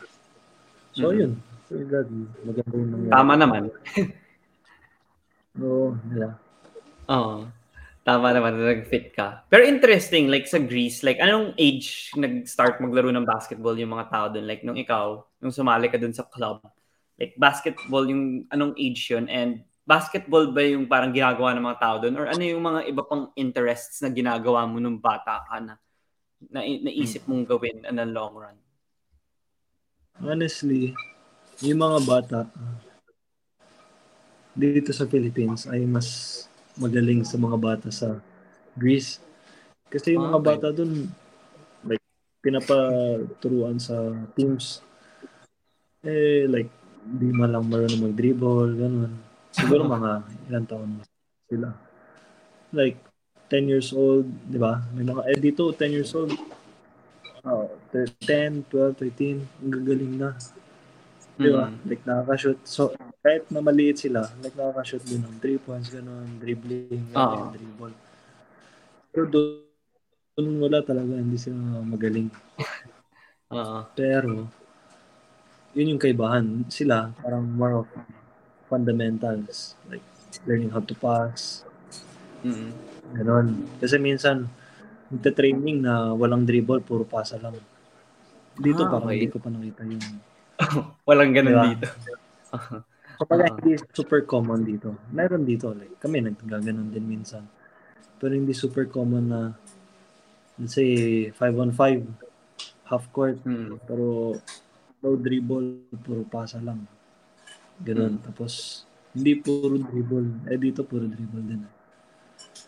So, Mhm. yun. So, God, maganda yung nangyari. Tama naman. Oo, yeah. Oo. Tama naman na nag-fit ka. Pero interesting, like sa Greece, like anong age nag-start maglaro ng basketball yung mga tao doon? Like nung ikaw, nung sumali ka doon sa club, like basketball yung anong age yun? And basketball ba yung parang ginagawa ng mga tao doon? Or ano yung mga iba pang interests na ginagawa mo nung bata ka na, na naisip mong gawin in the long run? Honestly, yung mga bata dito sa Philippines ay mas magaling sa mga bata sa Greece. Kasi yung mga Okay. bata dun, like, pinapaturuan sa teams. Eh, like, di man lang marunong mag-dribble, ganun. Siguro mga ilang taon sila. Like, 10 years old, di ba? May mga, eh dito, 10 years old, oh, 10, 12, 13, ang gagaling na. Di ba? Mm. Like, nakaka-shoot. So, kahit na maliit sila, like, nakaka-shoot din ng 3 points, ganun, dribbling, ganun, Oo. dribble. Pero doon, doon wala talaga, hindi sila magaling. Oo. Pero, yun yung kaibahan. Sila, parang more of fundamentals. Like, learning how to pass, Mm. ganun. Kasi minsan, nagta-training na walang dribble, puro pasa lang. Dito Ah, parang okay. hindi ko pa nakita yung Walang ganun Diba? dito. Kapag Oo. hindi super common dito. Meron dito, like, kami naggaganon din minsan. Pero hindi super common na, let's say, 5 on 5, half court, Mm. pero no dribble, puro pasa lang. Ganon. Mm. Tapos, hindi puro dribble. Eh, dito puro dribble din.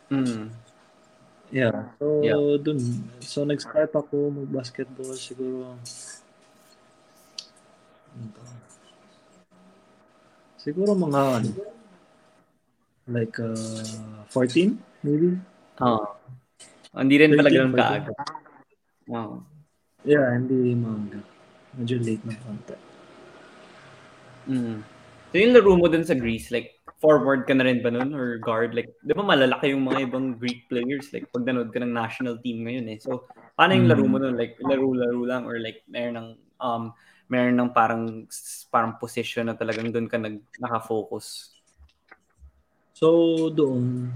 Mm. Yeah. So, Yeah. dun. So, nag-start ako mag-basketball siguro, ano siguro mga, ano, like, uh, 14, maybe? Oo. Hindi rin pala 13, ganun 14. kaaga. Wow. Yeah, hindi mga, medyo late na konti. Mm. So yung laro mo dun sa Greece, like forward ka na rin ba nun or guard? Like, di ba malalaki yung mga ibang Greek players? Like, pag nanood ka ng national team ngayon eh. So, paano yung laro mo nun? Like, laro-laro lang or like, meron ng, um, meron ng parang, parang position na talagang doon ka nag, nakafocus? So, doon,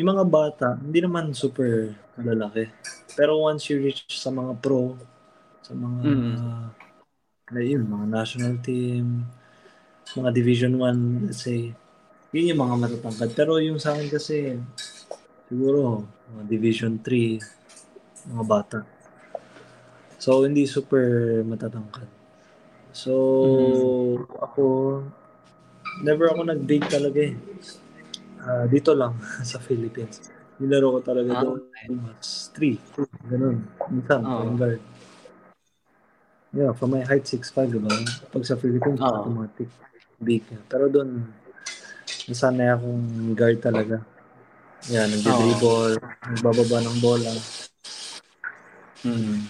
yung mga bata, hindi naman super lalaki. Pero once you reach sa mga pro, sa mga, mm. ayun, mga national team, mga Division 1, let's say, yun yung mga matatangkad. Pero yung sa akin kasi, siguro, mga Division 3, mga bata. So, hindi super matatangkad. So, mm. ako, never ako nag-date talaga eh. Uh, dito lang, sa Philippines. Nilaro ko talaga ah, doon. Mas 3. Ganun. Minsan, oh. point guard. Yeah, from my height, 6'5", diba? Pag sa Philippines, oh. automatic. Big. Pero doon, nasanay akong guard talaga. Yan, nagdi-dribble, oh. nagbababa ng bola. Hmm.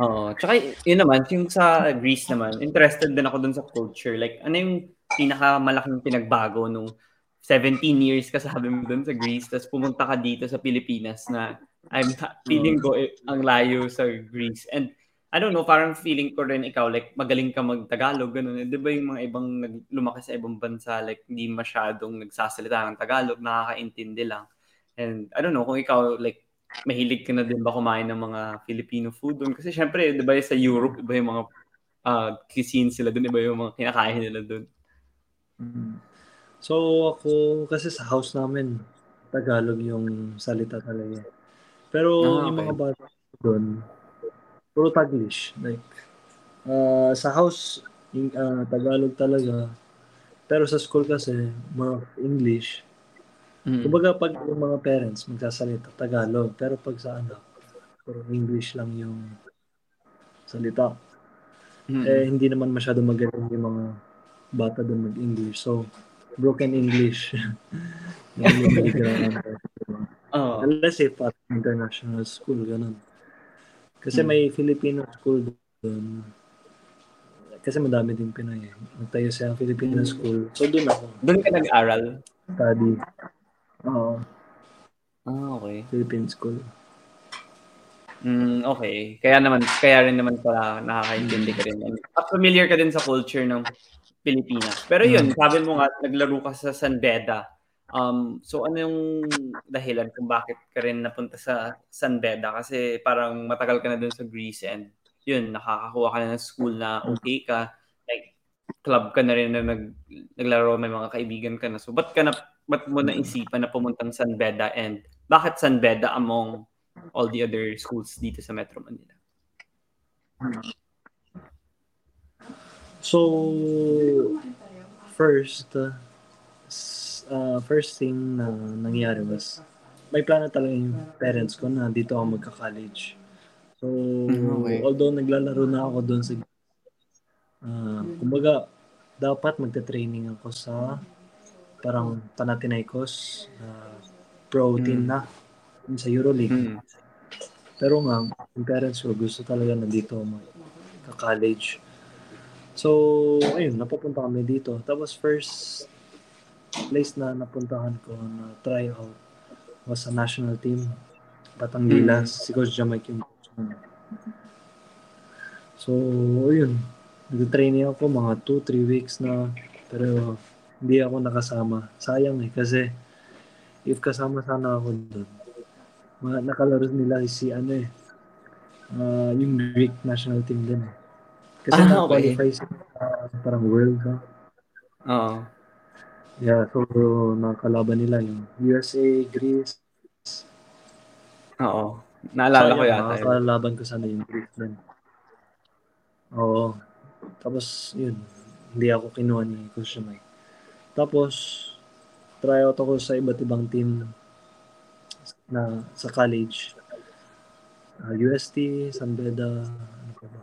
Oo. Tsaka yun naman, yung sa Greece naman, interested din ako dun sa culture. Like, ano yung pinakamalaking pinagbago nung 17 years ka sabi mo dun sa Greece, tapos pumunta ka dito sa Pilipinas na I'm feeling ko eh, ang layo sa Greece. And I don't know, parang feeling ko rin ikaw, like, magaling ka mag-Tagalog, ganun. Di ba yung mga ibang nag, lumaki sa ibang bansa, like, hindi masyadong nagsasalita ng Tagalog, nakakaintindi lang. And I don't know, kung ikaw, like, mahilig ka na din ba kumain ng mga Filipino food doon? Kasi syempre, di ba sa Europe, iba yung mga uh, cuisine sila doon, iba yung mga kinakain nila doon. Mm. So, ako, kasi sa house namin, Tagalog yung salita talaga. Pero ah, okay. yung mga bata doon, puro Taglish. Like, uh, sa house, yung, uh, Tagalog talaga. Pero sa school kasi, more of English. Mm. Kumbaga, pag yung mga parents magsasalita Tagalog, pero pag sa anak, puro English lang yung salita. Mm. Eh, hindi naman masyado magaling yung mga bata doon mag-English. So, broken English. yung oh. Unless if at international school, ganun. Kasi hmm. may Filipino school doon. Kasi madami din Pinoy eh. Nagtayo siya Filipino hmm. school. So doon ako. Doon ka nag-aral? Study. Oo. Ah, okay. Philippine school. Mm, okay. Kaya naman, kaya rin naman pala nakakaintindi ka rin. At familiar ka din sa culture ng Pilipinas. Pero yun, hmm. sabi mo nga, naglaro ka sa San Beda. Um, so ano yung dahilan kung bakit ka rin napunta sa San Beda? Kasi parang matagal ka na dun sa Greece and yun, nakakakuha ka na ng school na okay ka. Like, club ka na rin na nag, naglaro, may mga kaibigan ka na. So, ba't ka na, ba't mo na isipan na pumuntang San Beda and bakit San Beda among all the other schools dito sa Metro Manila? So, first, uh, uh, first thing na nangyari was, may plano talaga yung parents ko na dito ako magka-college. So, okay. although naglalaro na ako doon sa uh, kumbaga, dapat magte-training ako sa parang Panathinaikos uh, pro mm. team na sa EuroLeague. Mm. Pero nga, yung parents ko gusto talaga na dito magka-college. So, ayun, napupunta kami dito. Tapos first place na napuntahan ko na try out was sa national team. Batang Gilas, mm. si Coach Jamaic yung So, yun. Nag-training ako mga 2-3 weeks na pero hindi ako nakasama. Sayang eh kasi if kasama sana ako doon, mga nakalaro nila si ano eh, uh, yung Greek national team din eh. Kasi ah, na-qualify okay. sa uh, parang world ka. Oo. Yeah, so nakalaban nila yung USA, Greece. Oo. Naalala so, ko yata. Nakakalaban ko sana yung Greece din. Oo. Tapos, yun. Hindi ako kinuha ni Coach Mike. Tapos, try out ako sa iba't ibang team na sa college. Uh, UST, San Beda, ano ka ba?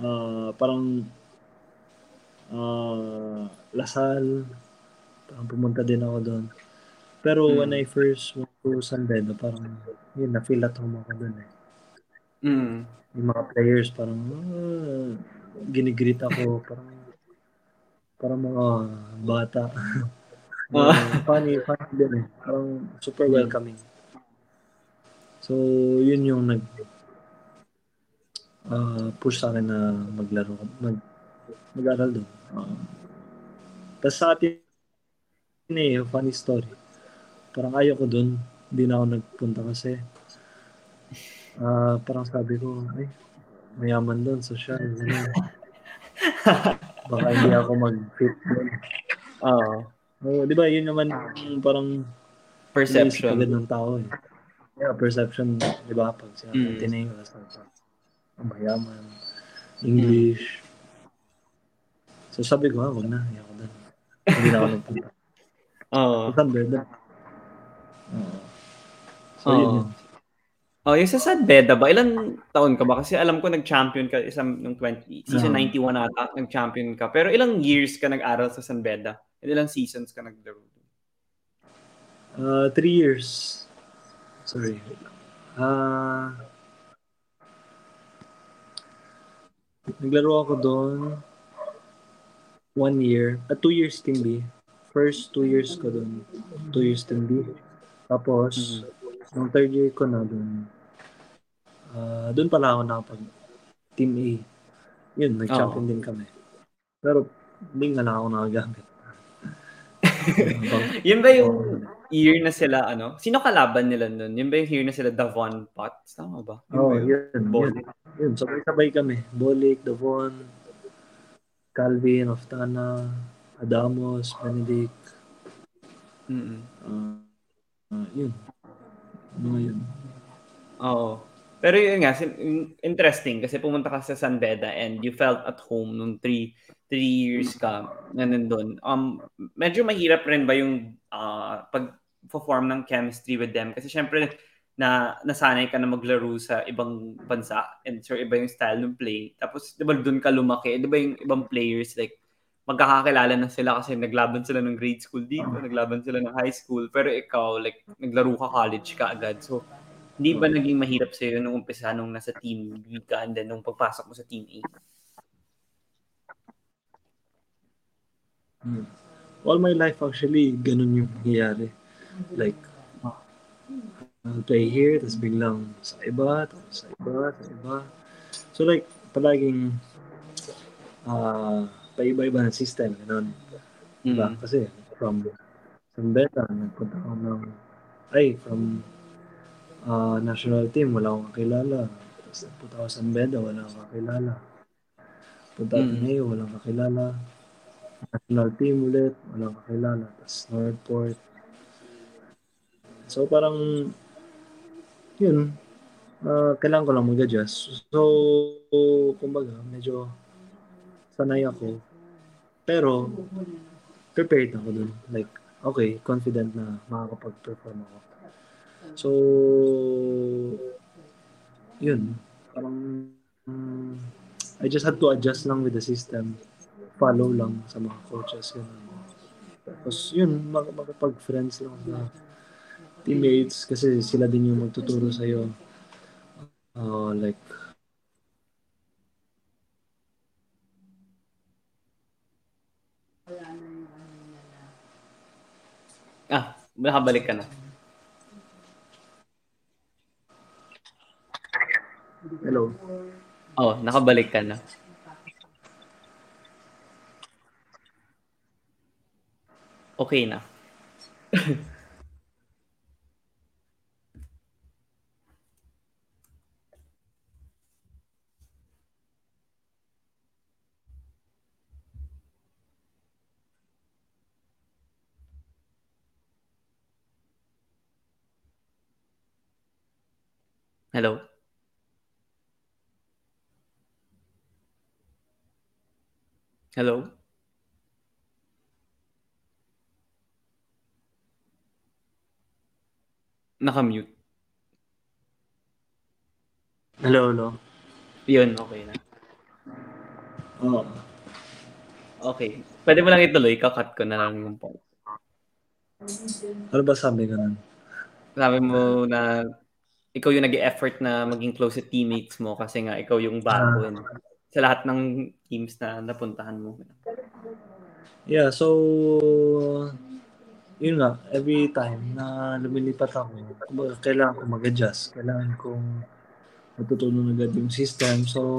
Uh, parang uh, Lasal. Parang pumunta din ako doon. Pero mm. when I first went to San Beda, parang yun, na-feel at home ako doon eh. Mm. Yung mga players, parang uh, ginigreet ako, parang parang mga bata. uh, funny, funny din eh. Parang super hmm. welcoming. So, yun yung nag uh, push sa akin na maglaro, mag, mag-aral doon. Uh, Tapos sa atin eh, funny story. Parang ayaw ko doon. Hindi na ako nagpunta kasi uh, parang sabi ko, ay, mayaman doon, social. Baka hindi ako mag-fit doon. Oo. Uh, di ba, yun naman parang perception agad ng tao eh. Yeah, perception, di ba? Pag sinabi mm. ang mayaman, English. So sabi ko, ah, wag na, ayaw ko doon. Hindi na ako nagpunta. Oo. Oh. Saan ba Uh, so, oh. yun yun. Oh, yung sa San Beda ba, ilan taon ka ba? Kasi alam ko nag-champion ka isang nung 20, season uh, 91 ata, nag-champion ka. Pero ilang years ka nag-aral sa San Beda? Ilang seasons ka naglaro? Uh, three years. Sorry. Uh, naglaro ako doon one year, uh, two years team B. First two years ko doon, two years team B. Tapos, mm-hmm. nung third year ko na doon, uh, doon pala ako nakapag Team A. Yun, nag-champion oh. din kami. Pero hindi nga lang ako nakagamit. yun ba yung year na sila, ano? Sino kalaban nila nun? Yun ba yung year na sila Davon Potts? Tama ba? Yun oh, yun? Yun, yun. yun. Sabay-sabay kami. Bolik, Davon, Calvin, Oftana, Adamos, Benedict. Mm-mm. Uh, uh, yun. Mga yun. Oo. Pero yun nga, interesting kasi pumunta ka sa San Beda and you felt at home nung three, three years ka na nandun. Um, medyo mahirap rin ba yung uh, pag-perform ng chemistry with them? Kasi syempre, na nasanay ka na maglaro sa ibang bansa and so iba yung style ng play. Tapos, di ba doon ka lumaki? Di ba yung ibang players like magkakakilala na sila kasi naglaban sila ng grade school dito, naglaban sila ng high school, pero ikaw, like, naglaro ka college ka agad. So, hindi ba naging mahirap sa iyo nung umpisa nung nasa team B ka and then nung pagpasok mo sa team A? Hmm. All my life actually, ganun yung nangyayari. Like, I'll play here, tapos biglang sa iba, tapos sa iba, sa iba. So like, palaging uh, paiba-iba ng system, ganun. Diba? Mm. Kasi from from beta, nagpunta ako ng, ay, from uh, national team, wala akong kakilala. Tapos punta ako sa Mbeda, wala akong kakilala. Punta mm. Ateneo, wala akong kakilala. National team ulit, wala akong kakilala. Tapos Northport. So parang, yun, uh, kailangan ko lang mag-adjust. So, kumbaga, medyo sanay ako. Pero, prepared ako dun. Like, okay, confident na makakapag-perform ako. So, yun. Parang, um, I just had to adjust lang with the system. Follow lang sa mga coaches. Yun. Tapos, yun, makapag-friends lang sa teammates kasi sila din yung magtuturo sa'yo. Uh, like, Ah, nakabalik ka na. Hello. Oh, nakabalik ka na. Okay na. Hello? Hello? Naka-mute. Hello, hello. Yun, okay na. Oo. Okay. Pwede mo lang ituloy, kakat ko na lang yung point. Ano ba sabi ka nun? Sabi mo na ikaw yung nag-effort na maging close sa teammates mo kasi nga ikaw yung bago. Ah sa lahat ng teams na napuntahan mo? Yeah, so yun nga, every time na lumilipat ako, kumbaga kailangan ko mag-adjust. Kailangan kong matutunan agad yung system. So,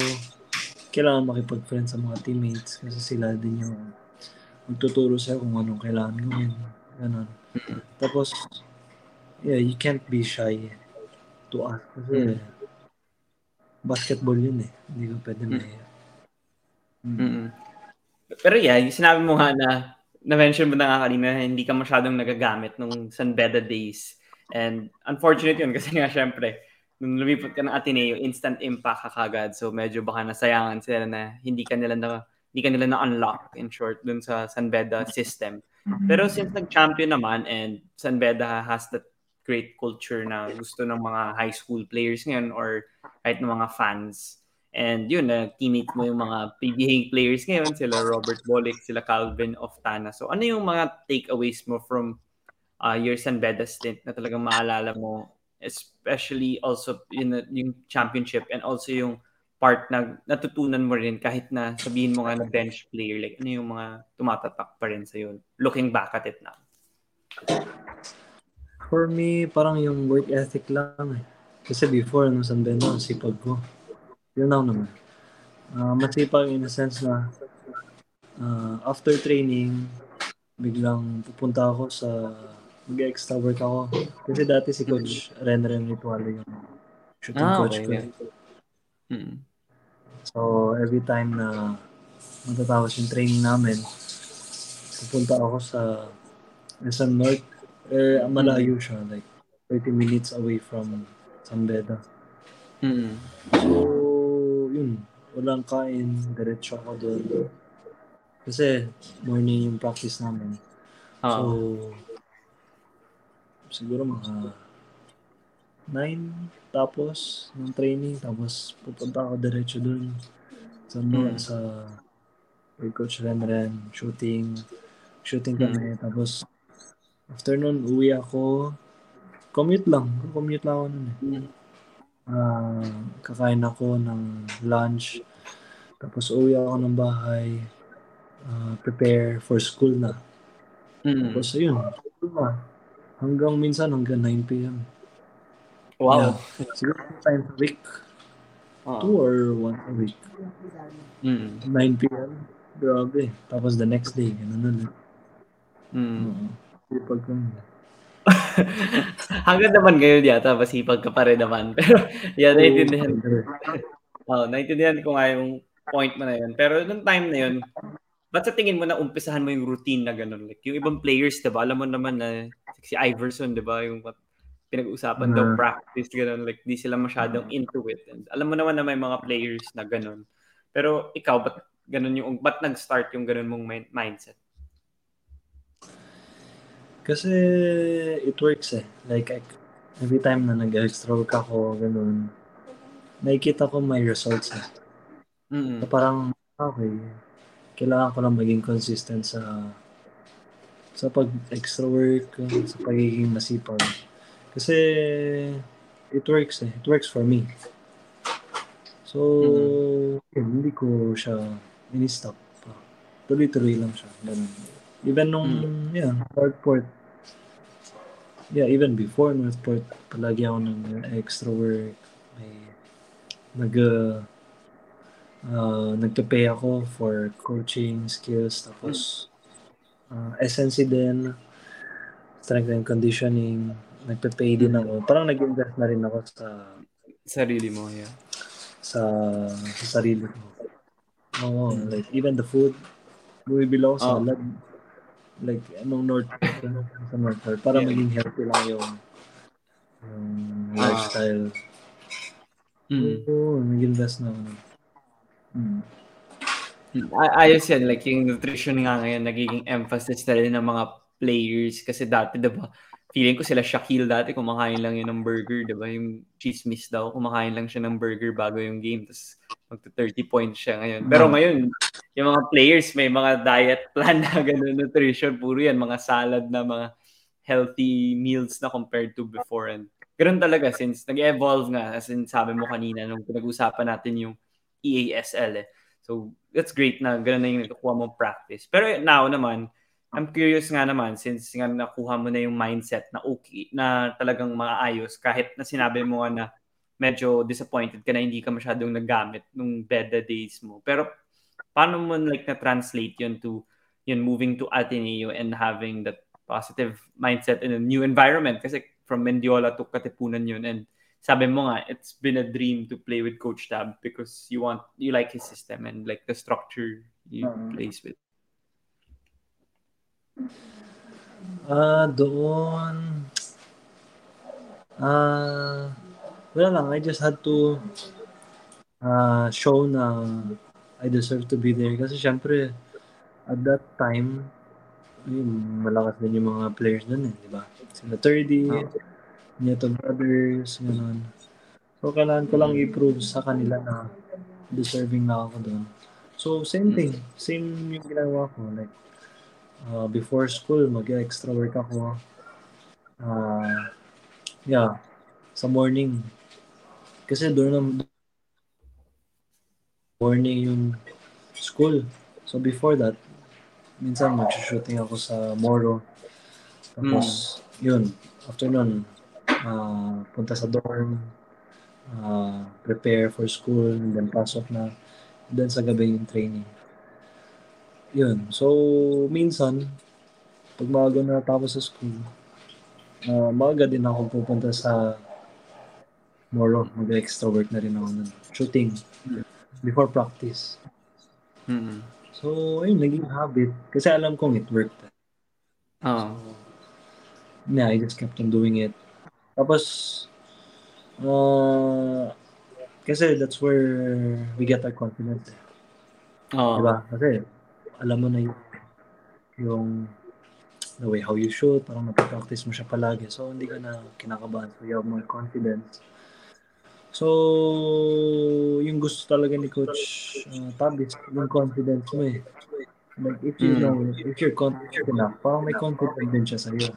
kailangan makipag-friend sa mga teammates kasi sila din yung magtuturo sa'yo kung anong kailangan gawin. Ganun. Tapos, yeah, you can't be shy to ask kasi mm. basketball yun eh. Hindi ka pwede mm. may... Mm. Pero yeah, yung sinabi mo nga na na-mention mo na nga kanina hindi ka masyadong nagagamit nung San Beda days. And unfortunate yun kasi nga syempre, nung lumipat ka ng Ateneo, instant impact ka kagad. So medyo baka nasayangan sila na hindi ka nila na hindi ka nila na-unlock in short dun sa San Beda system. Pero since nag-champion naman and San Beda has that great culture na gusto ng mga high school players ngayon or kahit ng mga fans, And yun, na uh, teammate mo yung mga PBA players ngayon, sila Robert Bolick, sila Calvin Oftana. So ano yung mga takeaways mo from uh, your San Beda stint na talagang maalala mo, especially also yun, yung championship and also yung part na natutunan mo rin kahit na sabihin mo nga na bench player, like ano yung mga tumatatak pa rin sa yun, looking back at it now? For me, parang yung work ethic lang eh. Kasi before, no, San Beda, sipag ko yun lang naman. Uh, masipag in a sense na uh, after training, biglang pupunta ako sa mag-extra work ako. Kasi dati si Coach mm-hmm. Ren Ren Ritualo yung shooting ah, coach okay. ko. Mm-hmm. So, every time na matatapos yung training namin, pupunta ako sa SM North. Eh, malayo siya. Like, 30 minutes away from San Beda. Mm-hmm. So, yun, walang kain, diretso ako doon. Kasi morning yung practice namin. Uh-huh. So, siguro mga 9 tapos ng training tapos pupunta ako diretso doon sa mm. sa coach Renren shooting shooting kami mm. tapos afternoon uwi ako commute lang commute lang ako noon eh. Uh, kakain ako ng lunch, tapos uwi ako ng bahay, uh, prepare for school na. Mm. Tapos ayun, school na. Hanggang minsan hanggang 9 p.m. Wow. Yeah. Siguro times a week. Oh. Two or one a week. Mm. 9 p.m. Grabe. Tapos the next day, ganun ulit. Mm. Uh, pag Hanggang naman ngayon yata, masipag ka pa rin naman. Pero, yeah, naintindihan. oh, naintindihan ko nga yung point mo na yun. Pero nung time na yun, ba't sa tingin mo na umpisahan mo yung routine na gano'n? Like, yung ibang players, diba? Alam mo naman na si Iverson, diba? Yung pinag-usapan uh, daw practice, gano'n. Like, di sila masyadong into it. And alam mo naman na may mga players na gano'n. Pero ikaw, ba't gano'n yung, ba't nag-start yung gano'n mong mindset? Kasi it works eh. Like, every time na nag-extra work ako, ganun, nakikita ko may results eh. Mm-hmm. So, parang, okay, kailangan ko lang maging consistent sa sa pag-extra work, sa pagiging masipag. Kasi, it works eh. It works for me. So, mm-hmm. yun, hindi ko siya ini-stop. Tuloy-tuloy lang siya. Ganun. Even nung, mm-hmm. yeah, third, fourth, yeah, even before Northport, palagi ako ng extra work. May nag uh, uh, nagpe-pay ako for coaching skills tapos uh, SNC din strength and conditioning nagpe-pay din ako parang nag-invest na rin ako sa sarili mo yeah sa, sa sarili ko oo mm. like even the food bumibili ako oh. salad like anong north sa north side para yeah. maging healthy lang yung yung uh, lifestyle. Mm. Oo, nag-invest na ako. Mm. Ay- ayos yan. Like, yung nutrition nga ngayon, nagiging emphasis na rin ng mga players. Kasi dati, diba, feeling ko sila Shaquille dati, kumakain lang yun ng burger, diba? Yung chismis daw, kumakain lang siya ng burger bago yung game. Tapos, magto 30 points siya ngayon. Pero mm. ngayon, yung mga players may mga diet plan na ganun nutrition puro yan mga salad na mga healthy meals na compared to before and ganoon talaga since nag-evolve nga as in sabi mo kanina nung pinag-usapan natin yung EASL eh. So, that's great na ganun na yung nakukuha mong practice. Pero now naman, I'm curious nga naman, since nga nakuha mo na yung mindset na okay, na talagang maayos, kahit na sinabi mo na medyo disappointed ka na hindi ka masyadong naggamit nung beda days mo. Pero paano mo like na-translate yun to yun moving to Ateneo and having that positive mindset in a new environment? Kasi from Mendiola to Katipunan yun and sabi mo nga, it's been a dream to play with Coach Tab because you want, you like his system and like the structure he uh, plays with. Ah, uh, doon, ah, uh, wala lang, I just had to uh, show na I deserve to be there. Kasi syempre, at that time, yun, malakas din yung mga players dun eh, di ba? Sila 30, oh. Nieto Brothers, gano'n. So, kailangan ko lang i-prove sa kanila na deserving na ako doon. So, same thing. Same yung ginagawa ko. Like, uh, before school, mag-extra work ako. Uh, yeah, sa morning. Kasi doon na morning yung school. So, before that, minsan mag-shooting ako sa Moro. Tapos, mm. yun, after nun, uh, punta sa dorm, uh, prepare for school, and then pasok na. Then sa gabi yung training. Yun. So, minsan, pag maaga na tapos sa school, uh, maaga din ako pupunta sa Moro. Mag-extra work na rin ako nun. Shooting. Before practice. Mm-hmm. So, ayun, naging habit. Kasi alam kong it worked. Oh. So, yeah, I just kept on doing it. Tapos, uh, kasi that's where we get our confidence. Oh. Diba? Kasi, alam mo na yung, yung the way how you shoot, parang napapractice mo siya palagi. So, hindi ka na kinakabahan. So, you have more confidence. So, yung gusto talaga ni Coach uh, Tabis, yung confidence mo eh. Like, if you mm. know, if you're confident enough, parang may confidence din siya sa'yo.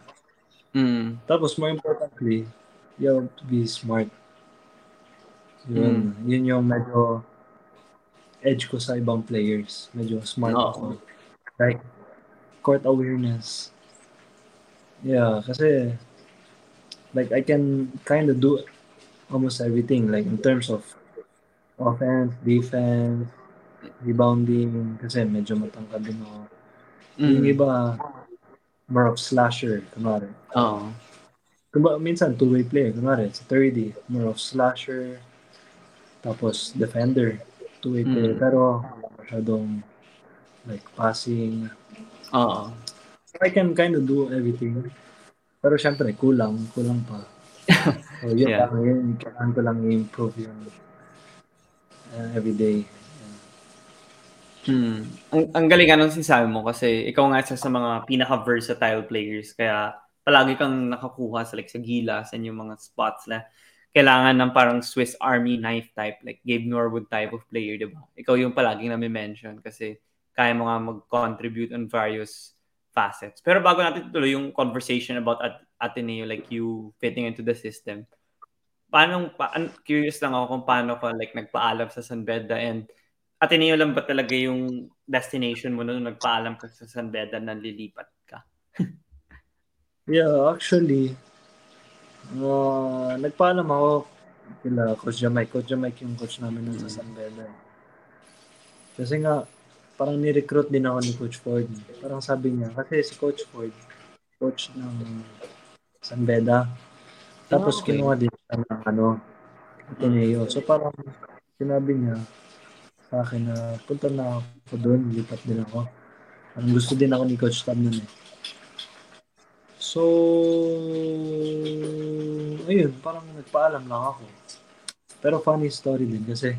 Mm. Tapos, more importantly, you have to be smart. Yun, mm. yun yung medyo edge ko sa ibang players. Medyo smart oh. ako. Like, court awareness. Yeah, kasi like I can kind of do almost everything like in terms of offense, defense, rebounding kasi medyo matangkad din ako. Mm. Yung iba more of slasher, kunwari. Oo. Oh. Kumba, minsan, two-way player. Kunwari, sa 30, more of slasher, tapos defender, two-way mm. Pero, masyadong, like, passing. Oo. So, I can kind of do everything. Pero, syempre, kulang. Kulang pa. So, yun yeah. lang. Yun, kailangan ko lang i-improve yun uh, every day. Hmm. Ang, ang galing anong sinasabi mo kasi ikaw nga isa sa mga pinaka-versatile players kaya palagi kang nakakuha sa like sa gilas and yung mga spots na kailangan ng parang Swiss Army knife type like Gabe Norwood type of player, di ba? Ikaw yung palaging na-mention kasi kaya mo nga mag-contribute on various facets. Pero bago natin tuloy yung conversation about At- Ateneo, like you fitting into the system, paano, pa, curious lang ako kung paano ka like nagpaalam sa San Beda and Ateneo lang ba talaga yung destination mo nung nagpaalam ka sa San Beda na lilipat ka? yeah, actually, uh, nagpaalam ako kila Coach Jamay. Coach Jamay yung coach namin nun sa San Beda. Kasi nga, parang ni-recruit din ako ni Coach Ford. Parang sabi niya, kasi si Coach Ford, coach ng San Beda. Tapos oh, okay. kinuha din siya ng ano, Ateneo. So parang sinabi niya, sa akin na punta na ako doon, lipat din ako. Ang gusto din ako ni Coach Tab nun eh. So, ayun, parang nagpaalam lang ako. Pero funny story din kasi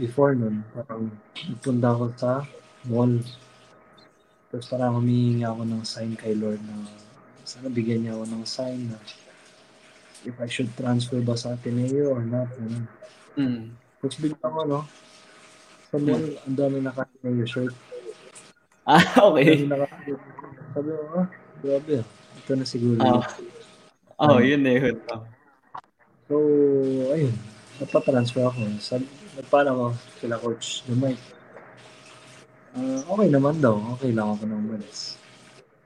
before nun, parang nagpunta ako sa mall. Tapos parang humihingi ako ng sign kay Lord na sana bigyan niya ako ng sign na if I should transfer ba sa Ateneo or not. Ano. Mm. Tapos bigla ko, no? Sa mall, hmm. ang dami yung shirt. Ah, okay. Sabi ko, ah, grabe. Ito na siguro. Ah. Oh, um, yun na yun. So, ayun. Napatransfer ako. Sabi, nagpaano ko kila Coach Dumay. Uh, okay naman daw. Okay lang ako nang umalis.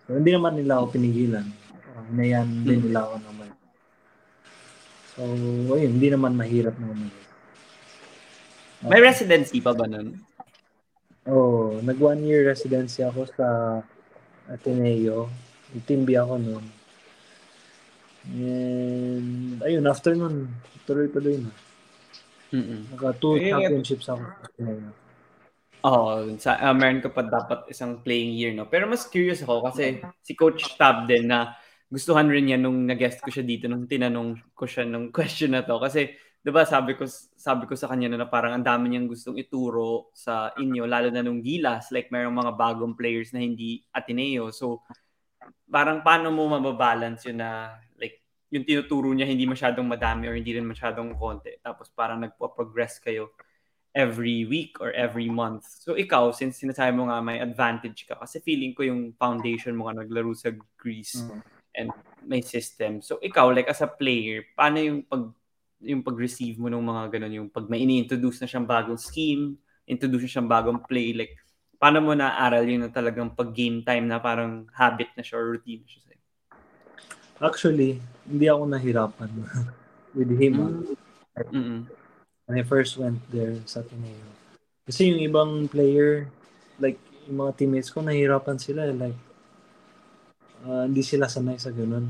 So, hindi naman nila ako pinigilan. Uh, hinayan hmm. din nila ako umalis. So, ayun, hindi naman mahirap na umalis. Uh, May residency pa ba nun? Oo. Oh, nag one year residency ako sa Ateneo. Timbi ako nun. And, ayun, after nun, tuloy-tuloy na. Mm-mm. Naka two eh, championships ako. Oo, oh, sa uh, meron ka pa dapat isang playing year, no? Pero mas curious ako kasi si Coach Tab din na gustuhan rin niya nung nag-guest ko siya dito nung tinanong ko siya nung question na to kasi 'di ba sabi ko sabi ko sa kanya na, na parang ang dami niyang gustong ituro sa inyo lalo na nung Gilas like mayroong mga bagong players na hindi Ateneo so parang paano mo mababalance yun na like yung tinuturo niya hindi masyadong madami or hindi rin masyadong konti tapos parang nagpo-progress kayo every week or every month. So ikaw, since sinasabi mo nga may advantage ka, kasi feeling ko yung foundation mo nga naglaro sa Greece mm-hmm. and may system. So ikaw, like as a player, paano yung pag yung pag-receive mo ng mga ganun, yung pag may ini-introduce na siyang bagong scheme, introduce na siyang bagong play, like paano mo na-aral yun na talagang pag-game time na parang habit na siya or routine na siya sa'yo? Actually, hindi ako nahirapan with him. Mm-hmm when I first went there sa Ateneo. Kasi yung ibang player, like yung mga teammates ko, nahirapan sila. Eh. Like, uh, hindi sila sanay sa ganun.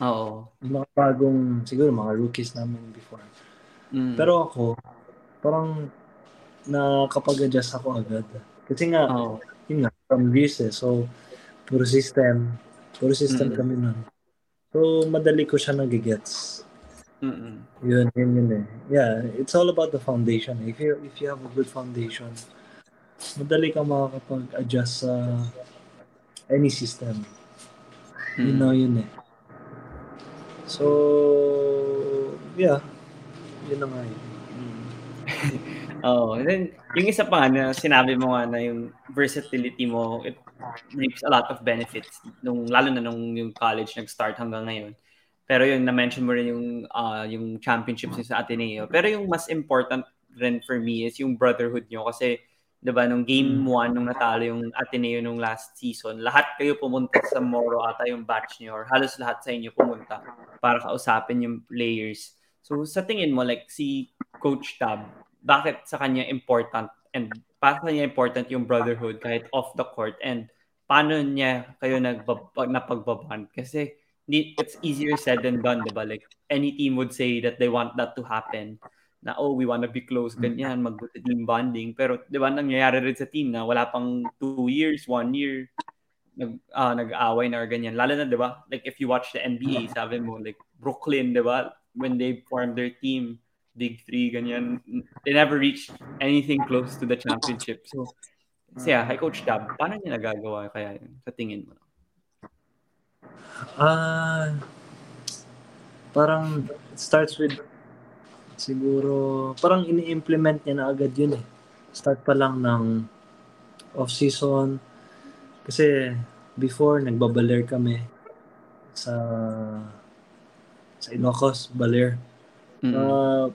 Oo. Yung mga bagong, siguro mga rookies namin before. Mm. Pero ako, parang nakapag-adjust ako agad. Kasi nga, oh. yun nga, from Greece eh. So, puro system. Puro system mm. kami nun. So, madali ko siya nagigets. Mm-mm. Yun, yun, yun eh. Yeah, it's all about the foundation. If you if you have a good foundation, madali kang makakapag-adjust sa any system. Mm-hmm. You know, yun eh. So, yeah. Yun na nga yun. oh, and then yung isa pa na sinabi mo nga na yung versatility mo, it reaps a lot of benefits nung lalo na nung yung college nag-start hanggang ngayon. Pero yung na-mention mo rin yung uh, yung championships sa Ateneo. Pero yung mas important rin for me is yung brotherhood nyo kasi 'di ba nung game 1 mm. nung natalo yung Ateneo nung last season, lahat kayo pumunta sa Moro ata yung batch niyo or halos lahat sa inyo pumunta para kausapin yung players. So sa tingin mo like si Coach Tab, bakit sa kanya important and para sa kanya important yung brotherhood kahit off the court and paano niya kayo nagbab- napagbaband kasi it's easier said than done, di ba? Like, any team would say that they want that to happen. Na, oh, we want to be close, mm. ganyan, mag team bonding. Pero, di ba, nangyayari rin sa team na wala pang two years, one year, nag, uh, nag-away na or ganyan. Lalo na, di ba? Like, if you watch the NBA, sabi mo, like, Brooklyn, di ba? When they formed their team, Big Three, ganyan, they never reached anything close to the championship. So, so yeah, hi Coach Tab, paano niya nagagawa kaya yun, sa tingin mo? Ah, parang it starts with siguro parang ini-implement niya na agad yun eh. Start pa lang ng off-season. Kasi before, nagbabaler kami sa sa Ilocos, Baler. Mm-hmm. Uh,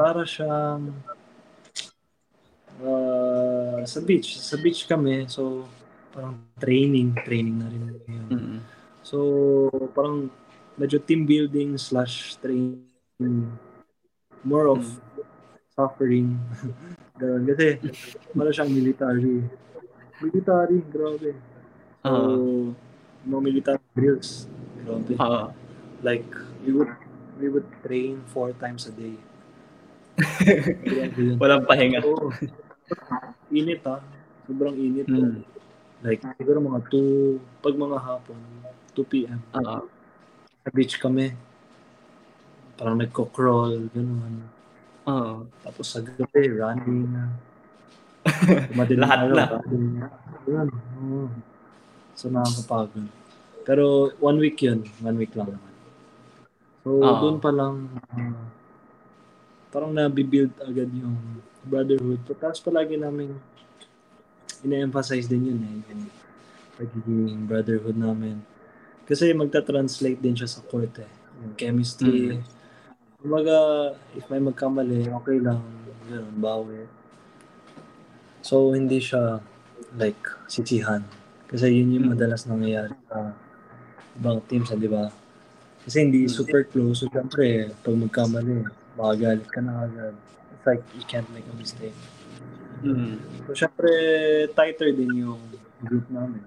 para siyang uh, sa beach. Sa beach kami. So, parang training. Training na rin yun. Mm-hmm. So, parang medyo team building slash training. More of mm. suffering. Ganun. Kasi, para siyang military. Military, grabe. So, uh-huh. no military drills. Grabe. Uh-huh. Like, we would we would train four times a day. Walang pahinga. Oo. Init ha. Sobrang init. Mm. Like, siguro mga 2, pag mga hapon, 2 p.m. Uh-huh. Sa beach kami. Parang nagko-crawl, gano'n. Oo. Uh-huh. Tapos sa gabi, running na. Lahat na. Yun. Uh, so, nakakapagod. Pero one week yun. One week lang naman. So, uh-huh. doon pa lang, uh, parang nabibuild agad yung brotherhood. Tapos palagi namin ina-emphasize din yun eh. Yung pagiging brotherhood namin. Kasi magta-translate din siya sa court eh. Yung chemistry, mm-hmm. Kumbaga, if may magkamali, okay lang. Ganun, bawi. So, hindi siya like sisihan. Kasi yun yung madalas nangyayari sa ibang teams, di ba? Kasi hindi super close. So, syempre, pag magkamali, makagalit ka na agad. It's like, you can't make a mistake. Mm. So, syempre, tighter din yung group namin.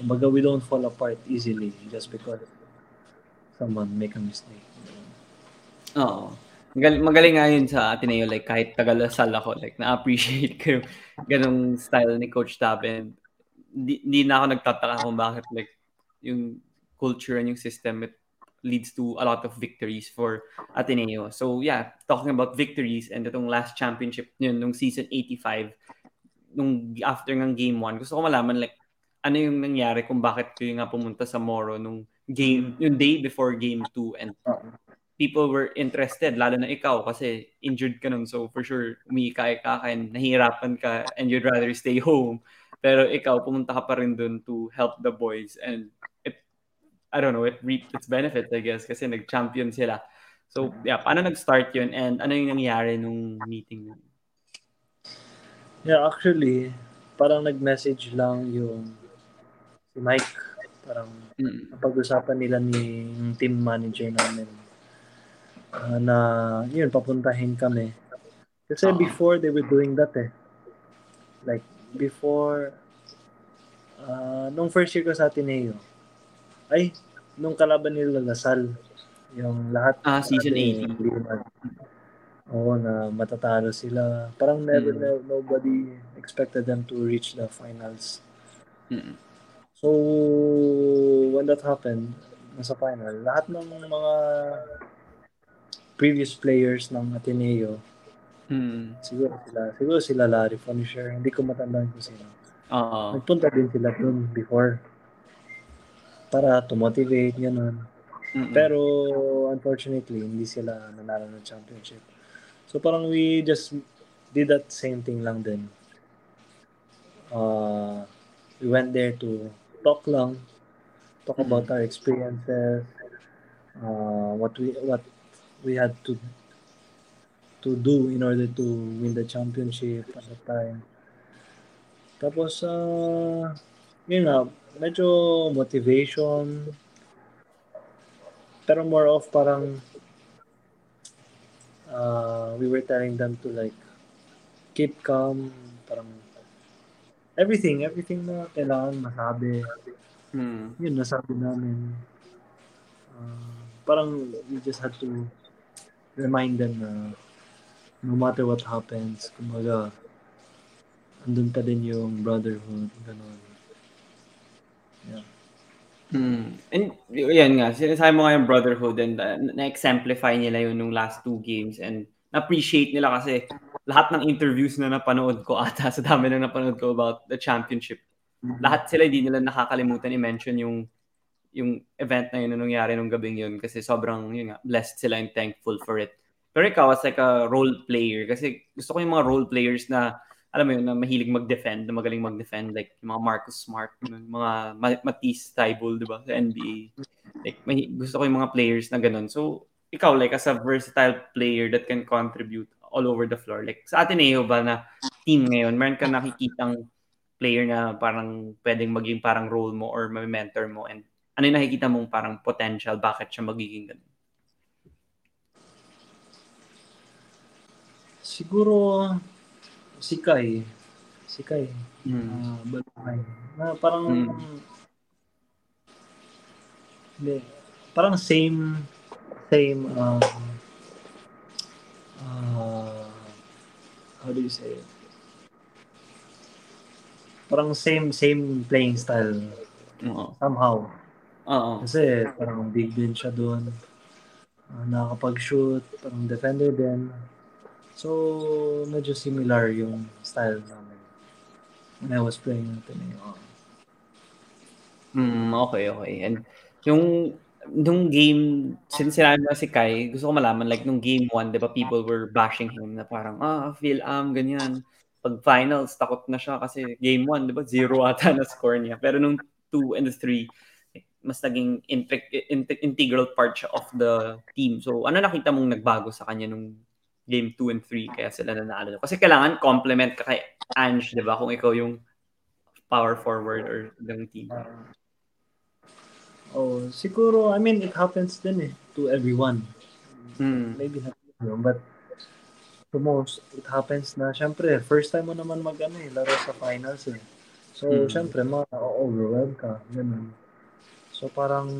Kumbaga, we don't fall apart easily just because someone make a mistake. Oo. Magaling, magaling nga yun sa Ateneo. Like, kahit tagalasal ako, like, na-appreciate ko yung ganong style ni Coach. Hindi, hindi na ako nagtataka kung bakit, like, yung culture and yung system, it leads to a lot of victories for Ateneo. So, yeah, talking about victories and itong last championship yun, nung season 85, nung after ng game 1, gusto ko malaman, like, ano yung nangyari kung bakit kayo nga pumunta sa Moro nung game, yung day before game 2 and people were interested, lalo na ikaw kasi injured ka nun. So for sure, umiikay ka and nahihirapan ka and you'd rather stay home. Pero ikaw, pumunta ka pa rin dun to help the boys and I don't know, it reaped its benefits, I guess, kasi nag-champion sila. So, yeah, paano nag-start yun and ano yung nangyari nung meeting yun? Yeah, actually, parang nag-message lang yung si Mike. Parang mm. napag-usapan nila ni team manager namin uh, na yun, papuntahin kami. Kasi uh-huh. before they were doing that eh. Like, before, uh, nung first year ko sa Ateneo, ay, nung kalaban nila Lasal, yung lahat. Ah, season 18. Oo, na matatalo sila. Parang never, mm. never, nobody expected them to reach the finals. Mm. So, when that happened, nasa final, lahat ng mga previous players ng Ateneo. Hmm. Siguro sila, siguro sila Larry Furniture. Hindi ko matandaan kung sino. Oo. Nagpunta din sila dun before para to motivate, gano'n. Mm-mm. Pero unfortunately, hindi sila nanalo ng championship. So parang we just did that same thing lang din. Uh, we went there to talk lang, talk mm-hmm. about our experiences, uh, what we what we had to to do in order to win the championship at the time. Tapos, uh, yun nga, medyo motivation, pero more of parang uh, we were telling them to like keep calm, parang everything, everything na kailangan masabi. Hmm. Yun, nasabi namin. Uh, parang we just had to remind them na no matter what happens, kumbaga, andun pa din yung brotherhood, gano'n. Yeah. Hmm. And yan nga, sinasabi mo nga yung brotherhood and uh, na-exemplify nila yun nung last two games and na-appreciate nila kasi lahat ng interviews na napanood ko ata sa dami na napanood ko about the championship, mm-hmm. lahat sila hindi nila nakakalimutan i-mention yung yung event na yun na nangyari nung gabing yun kasi sobrang yun nga, blessed sila and thankful for it. Pero ikaw as like a role player kasi gusto ko yung mga role players na alam mo yun, na mahilig mag-defend, na magaling mag-defend like yung mga Marcus Smart, yung mga Matisse Tybul, di ba, sa NBA. Like, may, gusto ko yung mga players na ganun. So, ikaw like as a versatile player that can contribute all over the floor. Like sa Ateneo ba na team ngayon, meron ka nakikitang player na parang pwedeng maging parang role mo or may mentor mo and ano yung nakikita mong parang potential? Bakit siya magiging ganun? Siguro, si Kai. Si Kai. Mm. Uh, Balukay. Na parang, mm. hindi, parang same, same, um, uh, how do you say it? Parang same, same playing style. Oo. Somehow. Oo. Kasi parang big din siya doon. Uh, nakakapag-shoot, parang defender din. So, medyo similar yung style namin. When I was playing natin eh. Mm, okay, okay. And yung nung game, since sinabi mo si Kai, gusto ko malaman, like, nung game 1, di ba, people were bashing him na parang, ah, feel am, ganyan. Pag finals, takot na siya kasi game 1, di ba, zero ata na score niya. Pero nung 2 and 3, mas naging in- in- integral part siya of the team. So, ano nakita mong nagbago sa kanya nung game 2 and 3 kaya sila nanalo? Kasi kailangan complement ka kay Ange, di ba? Kung ikaw yung power forward or ng team. Oh, siguro, I mean, it happens din eh, to everyone. Mm. Maybe not everyone, but to most, it happens na, syempre, first time mo naman mag, ano eh, laro sa finals eh. So, mm. syempre, ma-overwhelm ka, ganun. So, parang,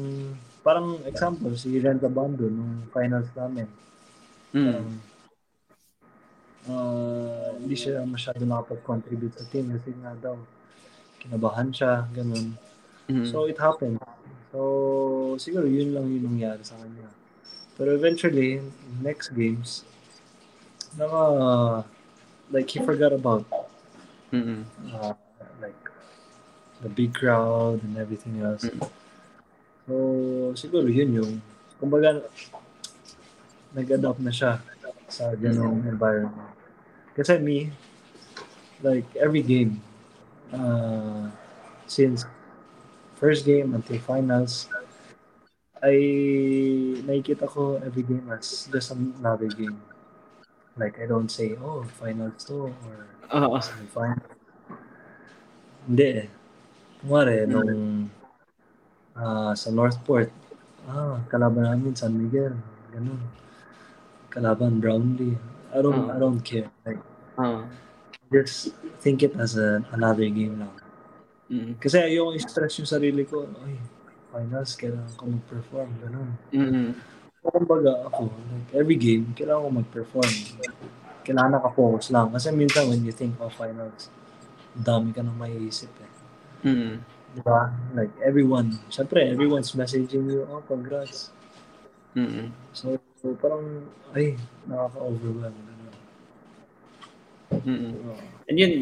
parang example, si Ren Bando nung finals namin. Mm. Um, uh, hindi siya masyado nakapag-contribute sa team kasi nga daw, kinabahan siya, ganun. Mm. So, it happened. So, siguro yun lang yung nangyari sa kanya. Pero eventually, next games, naka, like, he forgot about mm uh, like, the big crowd and everything else. Mm. So, siguro yun yung, kumbaga, nag-adapt na siya sa ganong mm environment. Kasi me, like, every game, uh, since first game until finals, I nakikita ko every game as just another game. Like, I don't say, oh, finals to, or uh-huh. semifinals. Hindi eh. Kumari, mm-hmm. nung uh, sa Northport, ah, kalaban namin San Miguel, ganun. Kalaban Brownlee. I don't, uh-huh. I don't care. Like, uh-huh. just think it as a, another game lang. Mm-hmm. Kasi ayoko i-stress yung sarili ko. Ay, finals, kailangan ko mag-perform. Ganun. Mm-hmm. So, kumbaga ako, like, every game, kailangan ko mag-perform. Kailangan naka-focus lang. Kasi minsan when you think of finals, dami ka nang maiisip eh. Mm-hmm. Diba? Like, everyone, syempre, everyone's messaging you, oh, congrats. Mm-hmm. So, so, parang, ay, nakaka-overwhelm. Mm-hmm. And yun,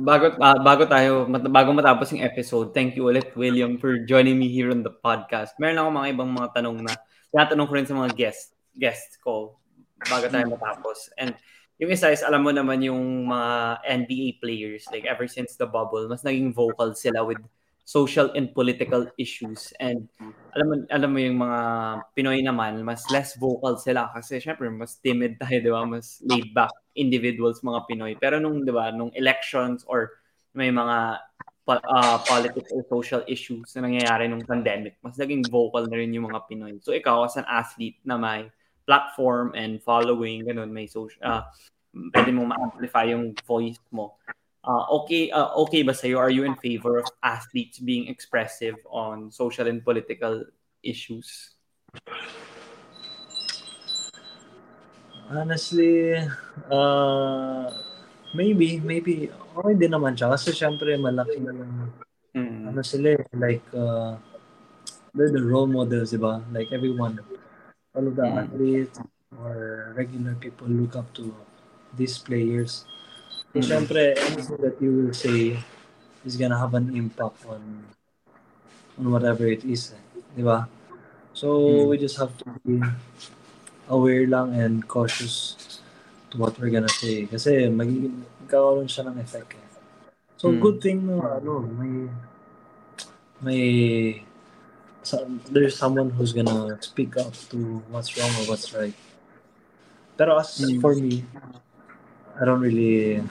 bago uh, bago tayo bago matapos yung episode, thank you ulit William for joining me here on the podcast. Meron ako mga ibang mga tanong na tinatanong ko rin sa mga guest guests ko bago tayo matapos. And yung isa is alam mo naman yung mga NBA players like ever since the bubble, mas naging vocal sila with social and political issues. And alam mo, alam mo yung mga Pinoy naman, mas less vocal sila kasi syempre mas timid tayo, di ba? Mas laid back individuals mga Pinoy. Pero nung, di ba, nung elections or may mga uh, political or social issues na nangyayari nung pandemic, mas naging vocal na rin yung mga Pinoy. So ikaw as an athlete na may platform and following, ganun, may social, uh, pwede mo ma-amplify yung voice mo uh, okay uh, okay ba sa'yo? Are you in favor of athletes being expressive on social and political issues? Honestly, uh, maybe, maybe, okay din naman siya. Kasi syempre, malaki na lang, mm. ano sila eh, like, uh, they're the role models, di ba? Like everyone, all of the mm. athletes or regular people look up to these players. Mm-hmm. syempre, anything that you will say is gonna have an impact on on whatever it is. Eh. Di ba? So, mm-hmm. we just have to be aware lang and cautious to what we're gonna say. Kasi magiging magkakaroon siya ng effect. Eh. So, mm-hmm. good thing no, ano, may may so, there's someone who's gonna speak up to what's wrong or what's right. Pero as mm-hmm. for me, I don't really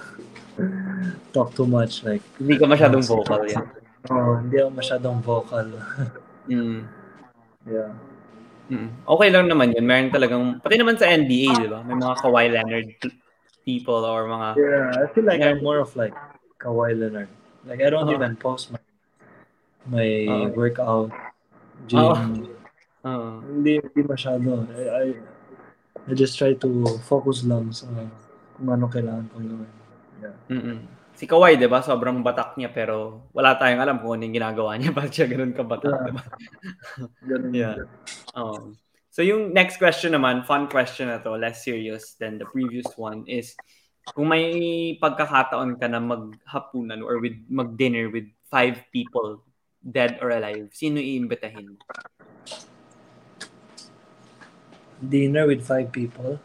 talk too much. Like, hindi ka masyadong vocal yan. Oh, hindi ako masyadong vocal. mm. Yeah. Mm. Okay lang naman yun. Meron talagang, pati naman sa NBA, di ba? May mga Kawhi Leonard people or mga... Yeah, I feel like I'm more of like Kawhi Leonard. Like, I don't uh-huh. even post my my uh-huh. workout, gym. Uh-huh. Uh-huh. Hindi, hindi masyado. I, I, I just try to focus lang sa kung ano kailangan kong gawin. Yeah. Mm-mm. Si Kawhi, di ba? Sobrang batak niya pero wala tayong alam kung ano yung ginagawa niya. Bakit siya ganun kabatak, yeah. di ba? ganun yeah. Um, so yung next question naman, fun question na to, less serious than the previous one is kung may pagkakataon ka na maghapunan or with mag-dinner with five people, dead or alive, sino iimbitahin? Dinner with five people?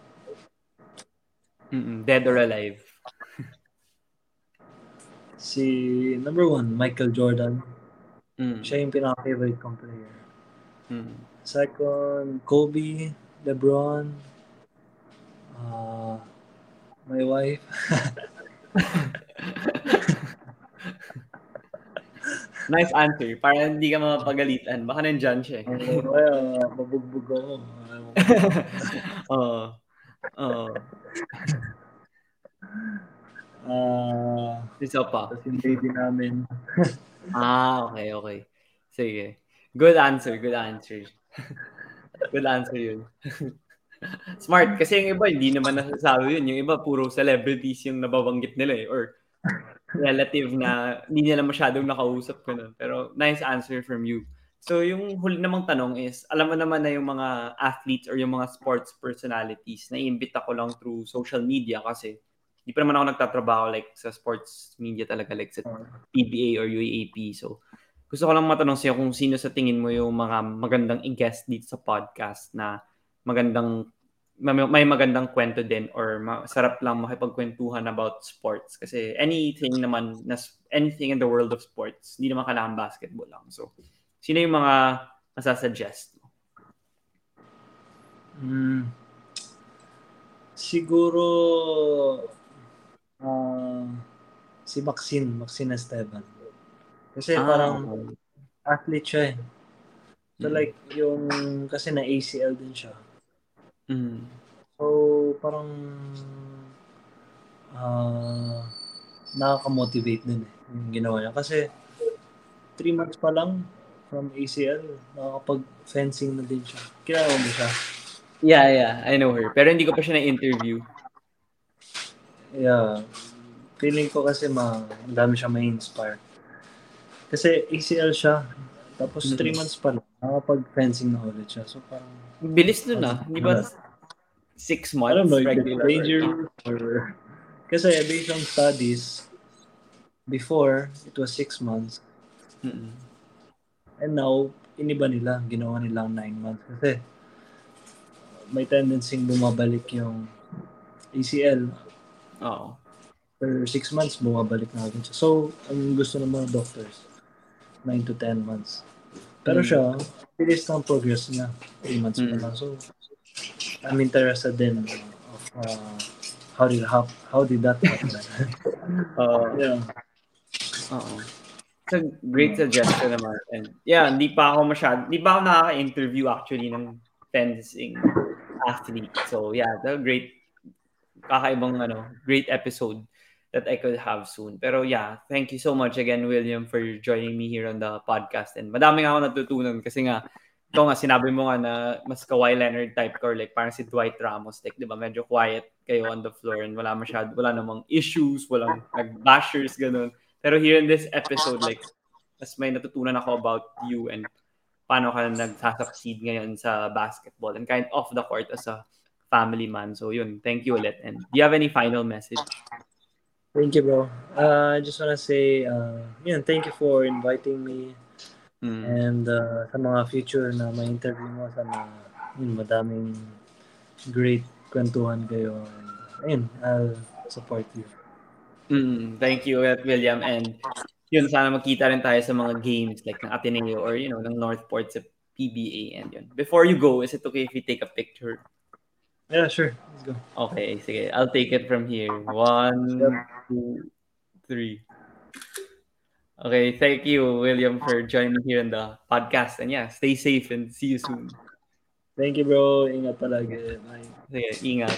Mm-mm, dead or alive? si number one, Michael Jordan. Mm. Siya yung pinaka-favorite kong player. Mm. Second, Kobe, LeBron, uh, my wife. nice answer. Para hindi ka mapagalitan. Baka nandyan siya. Oo, oh, kaya mabugbog ako. Oo. Oo. Uh, isa pa. Tapos yung baby namin. ah, okay, okay. Sige. Good answer, good answer. good answer yun. Smart. Kasi yung iba, hindi naman nasasabi yun. Yung iba, puro celebrities yung nababanggit nila eh. Or relative na hindi nila masyadong nakausap ko nun. Pero nice answer from you. So yung huli namang tanong is, alam mo naman na yung mga athletes or yung mga sports personalities na iimbita ko lang through social media kasi hindi pa naman ako nagtatrabaho like sa sports media talaga like sa PBA or UAAP. So gusto ko lang matanong sa'yo kung sino sa tingin mo yung mga magandang i-guest dito sa podcast na magandang may magandang kwento din or masarap lang makipagkwentuhan about sports kasi anything naman na anything in the world of sports hindi naman kailangan basketball lang so sino yung mga masasuggest mo mm, siguro uh, si Maxine Maxine Esteban kasi ah, parang okay. athlete siya eh so mm. like yung kasi na ACL din siya Mm. So, parang uh, nakaka-motivate din eh, yung ginawa niya. Kasi, 3 months pa lang from ACL, nakakapag-fencing na din siya. Kilala mo siya? Yeah, yeah. I know her. Pero hindi ko pa siya na-interview. Yeah. Feeling ko kasi ma dami siya may inspire. Kasi ACL siya. Tapos 3 mm-hmm. months pa lang, nakakapag-fencing na ulit siya. So parang Bilis nun ah. Di ba six months? I don't know, regular danger or... Kasi based on studies, before, it was six months. Mm-mm. And now, iniba nila. Ginawa nilang nine months. Kasi may tendency bumabalik yung ACL. Oo. For six months, bumabalik na agad siya. So, ang gusto ng mga doctors, 9 to 10 months. Pero mm. siya, bilis ng progress niya. 3 months mm. pa lang. So, I'm interested din of uh, how did how, how did that happen. uh, yeah. Oo. It's a great suggestion naman. And yeah, hindi pa ako masyad, hindi pa ako nakaka-interview actually ng fencing athlete. So yeah, the great kakaibang ano, great episode that I could have soon. Pero yeah, thank you so much again, William, for joining me here on the podcast. And madami nga ako natutunan kasi nga, ito nga, sinabi mo nga na mas Kawhi Leonard type ka or like parang si Dwight Ramos, like, di ba, medyo quiet kayo on the floor and wala masyado, wala namang issues, walang nag-bashers, ganun. Pero here in this episode, like, mas may natutunan ako about you and paano ka nagsasucceed ngayon sa basketball and kind of off the court as a family man. So yun, thank you ulit. And do you have any final message? Thank you, bro. Uh, I just want to say, uh, yun, thank you for inviting me. Mm. And uh, sa mga future na may interview mo, sana yun, madaming great kwentuhan kayo. And, ayun, I'll support you. Mm, thank you, William. And yun, sana makita rin tayo sa mga games like ng Ateneo or, you know, ng Northport sa PBA. And yun. Before you go, is it okay if we take a picture? Yeah, sure. Let's go. Okay, sige. I'll take it from here. One, yep. two, three. Okay, thank you, William, for joining here in the podcast. And yeah, stay safe and see you soon. Thank you, bro. Ingat palagi. Bye. Sige, ingat.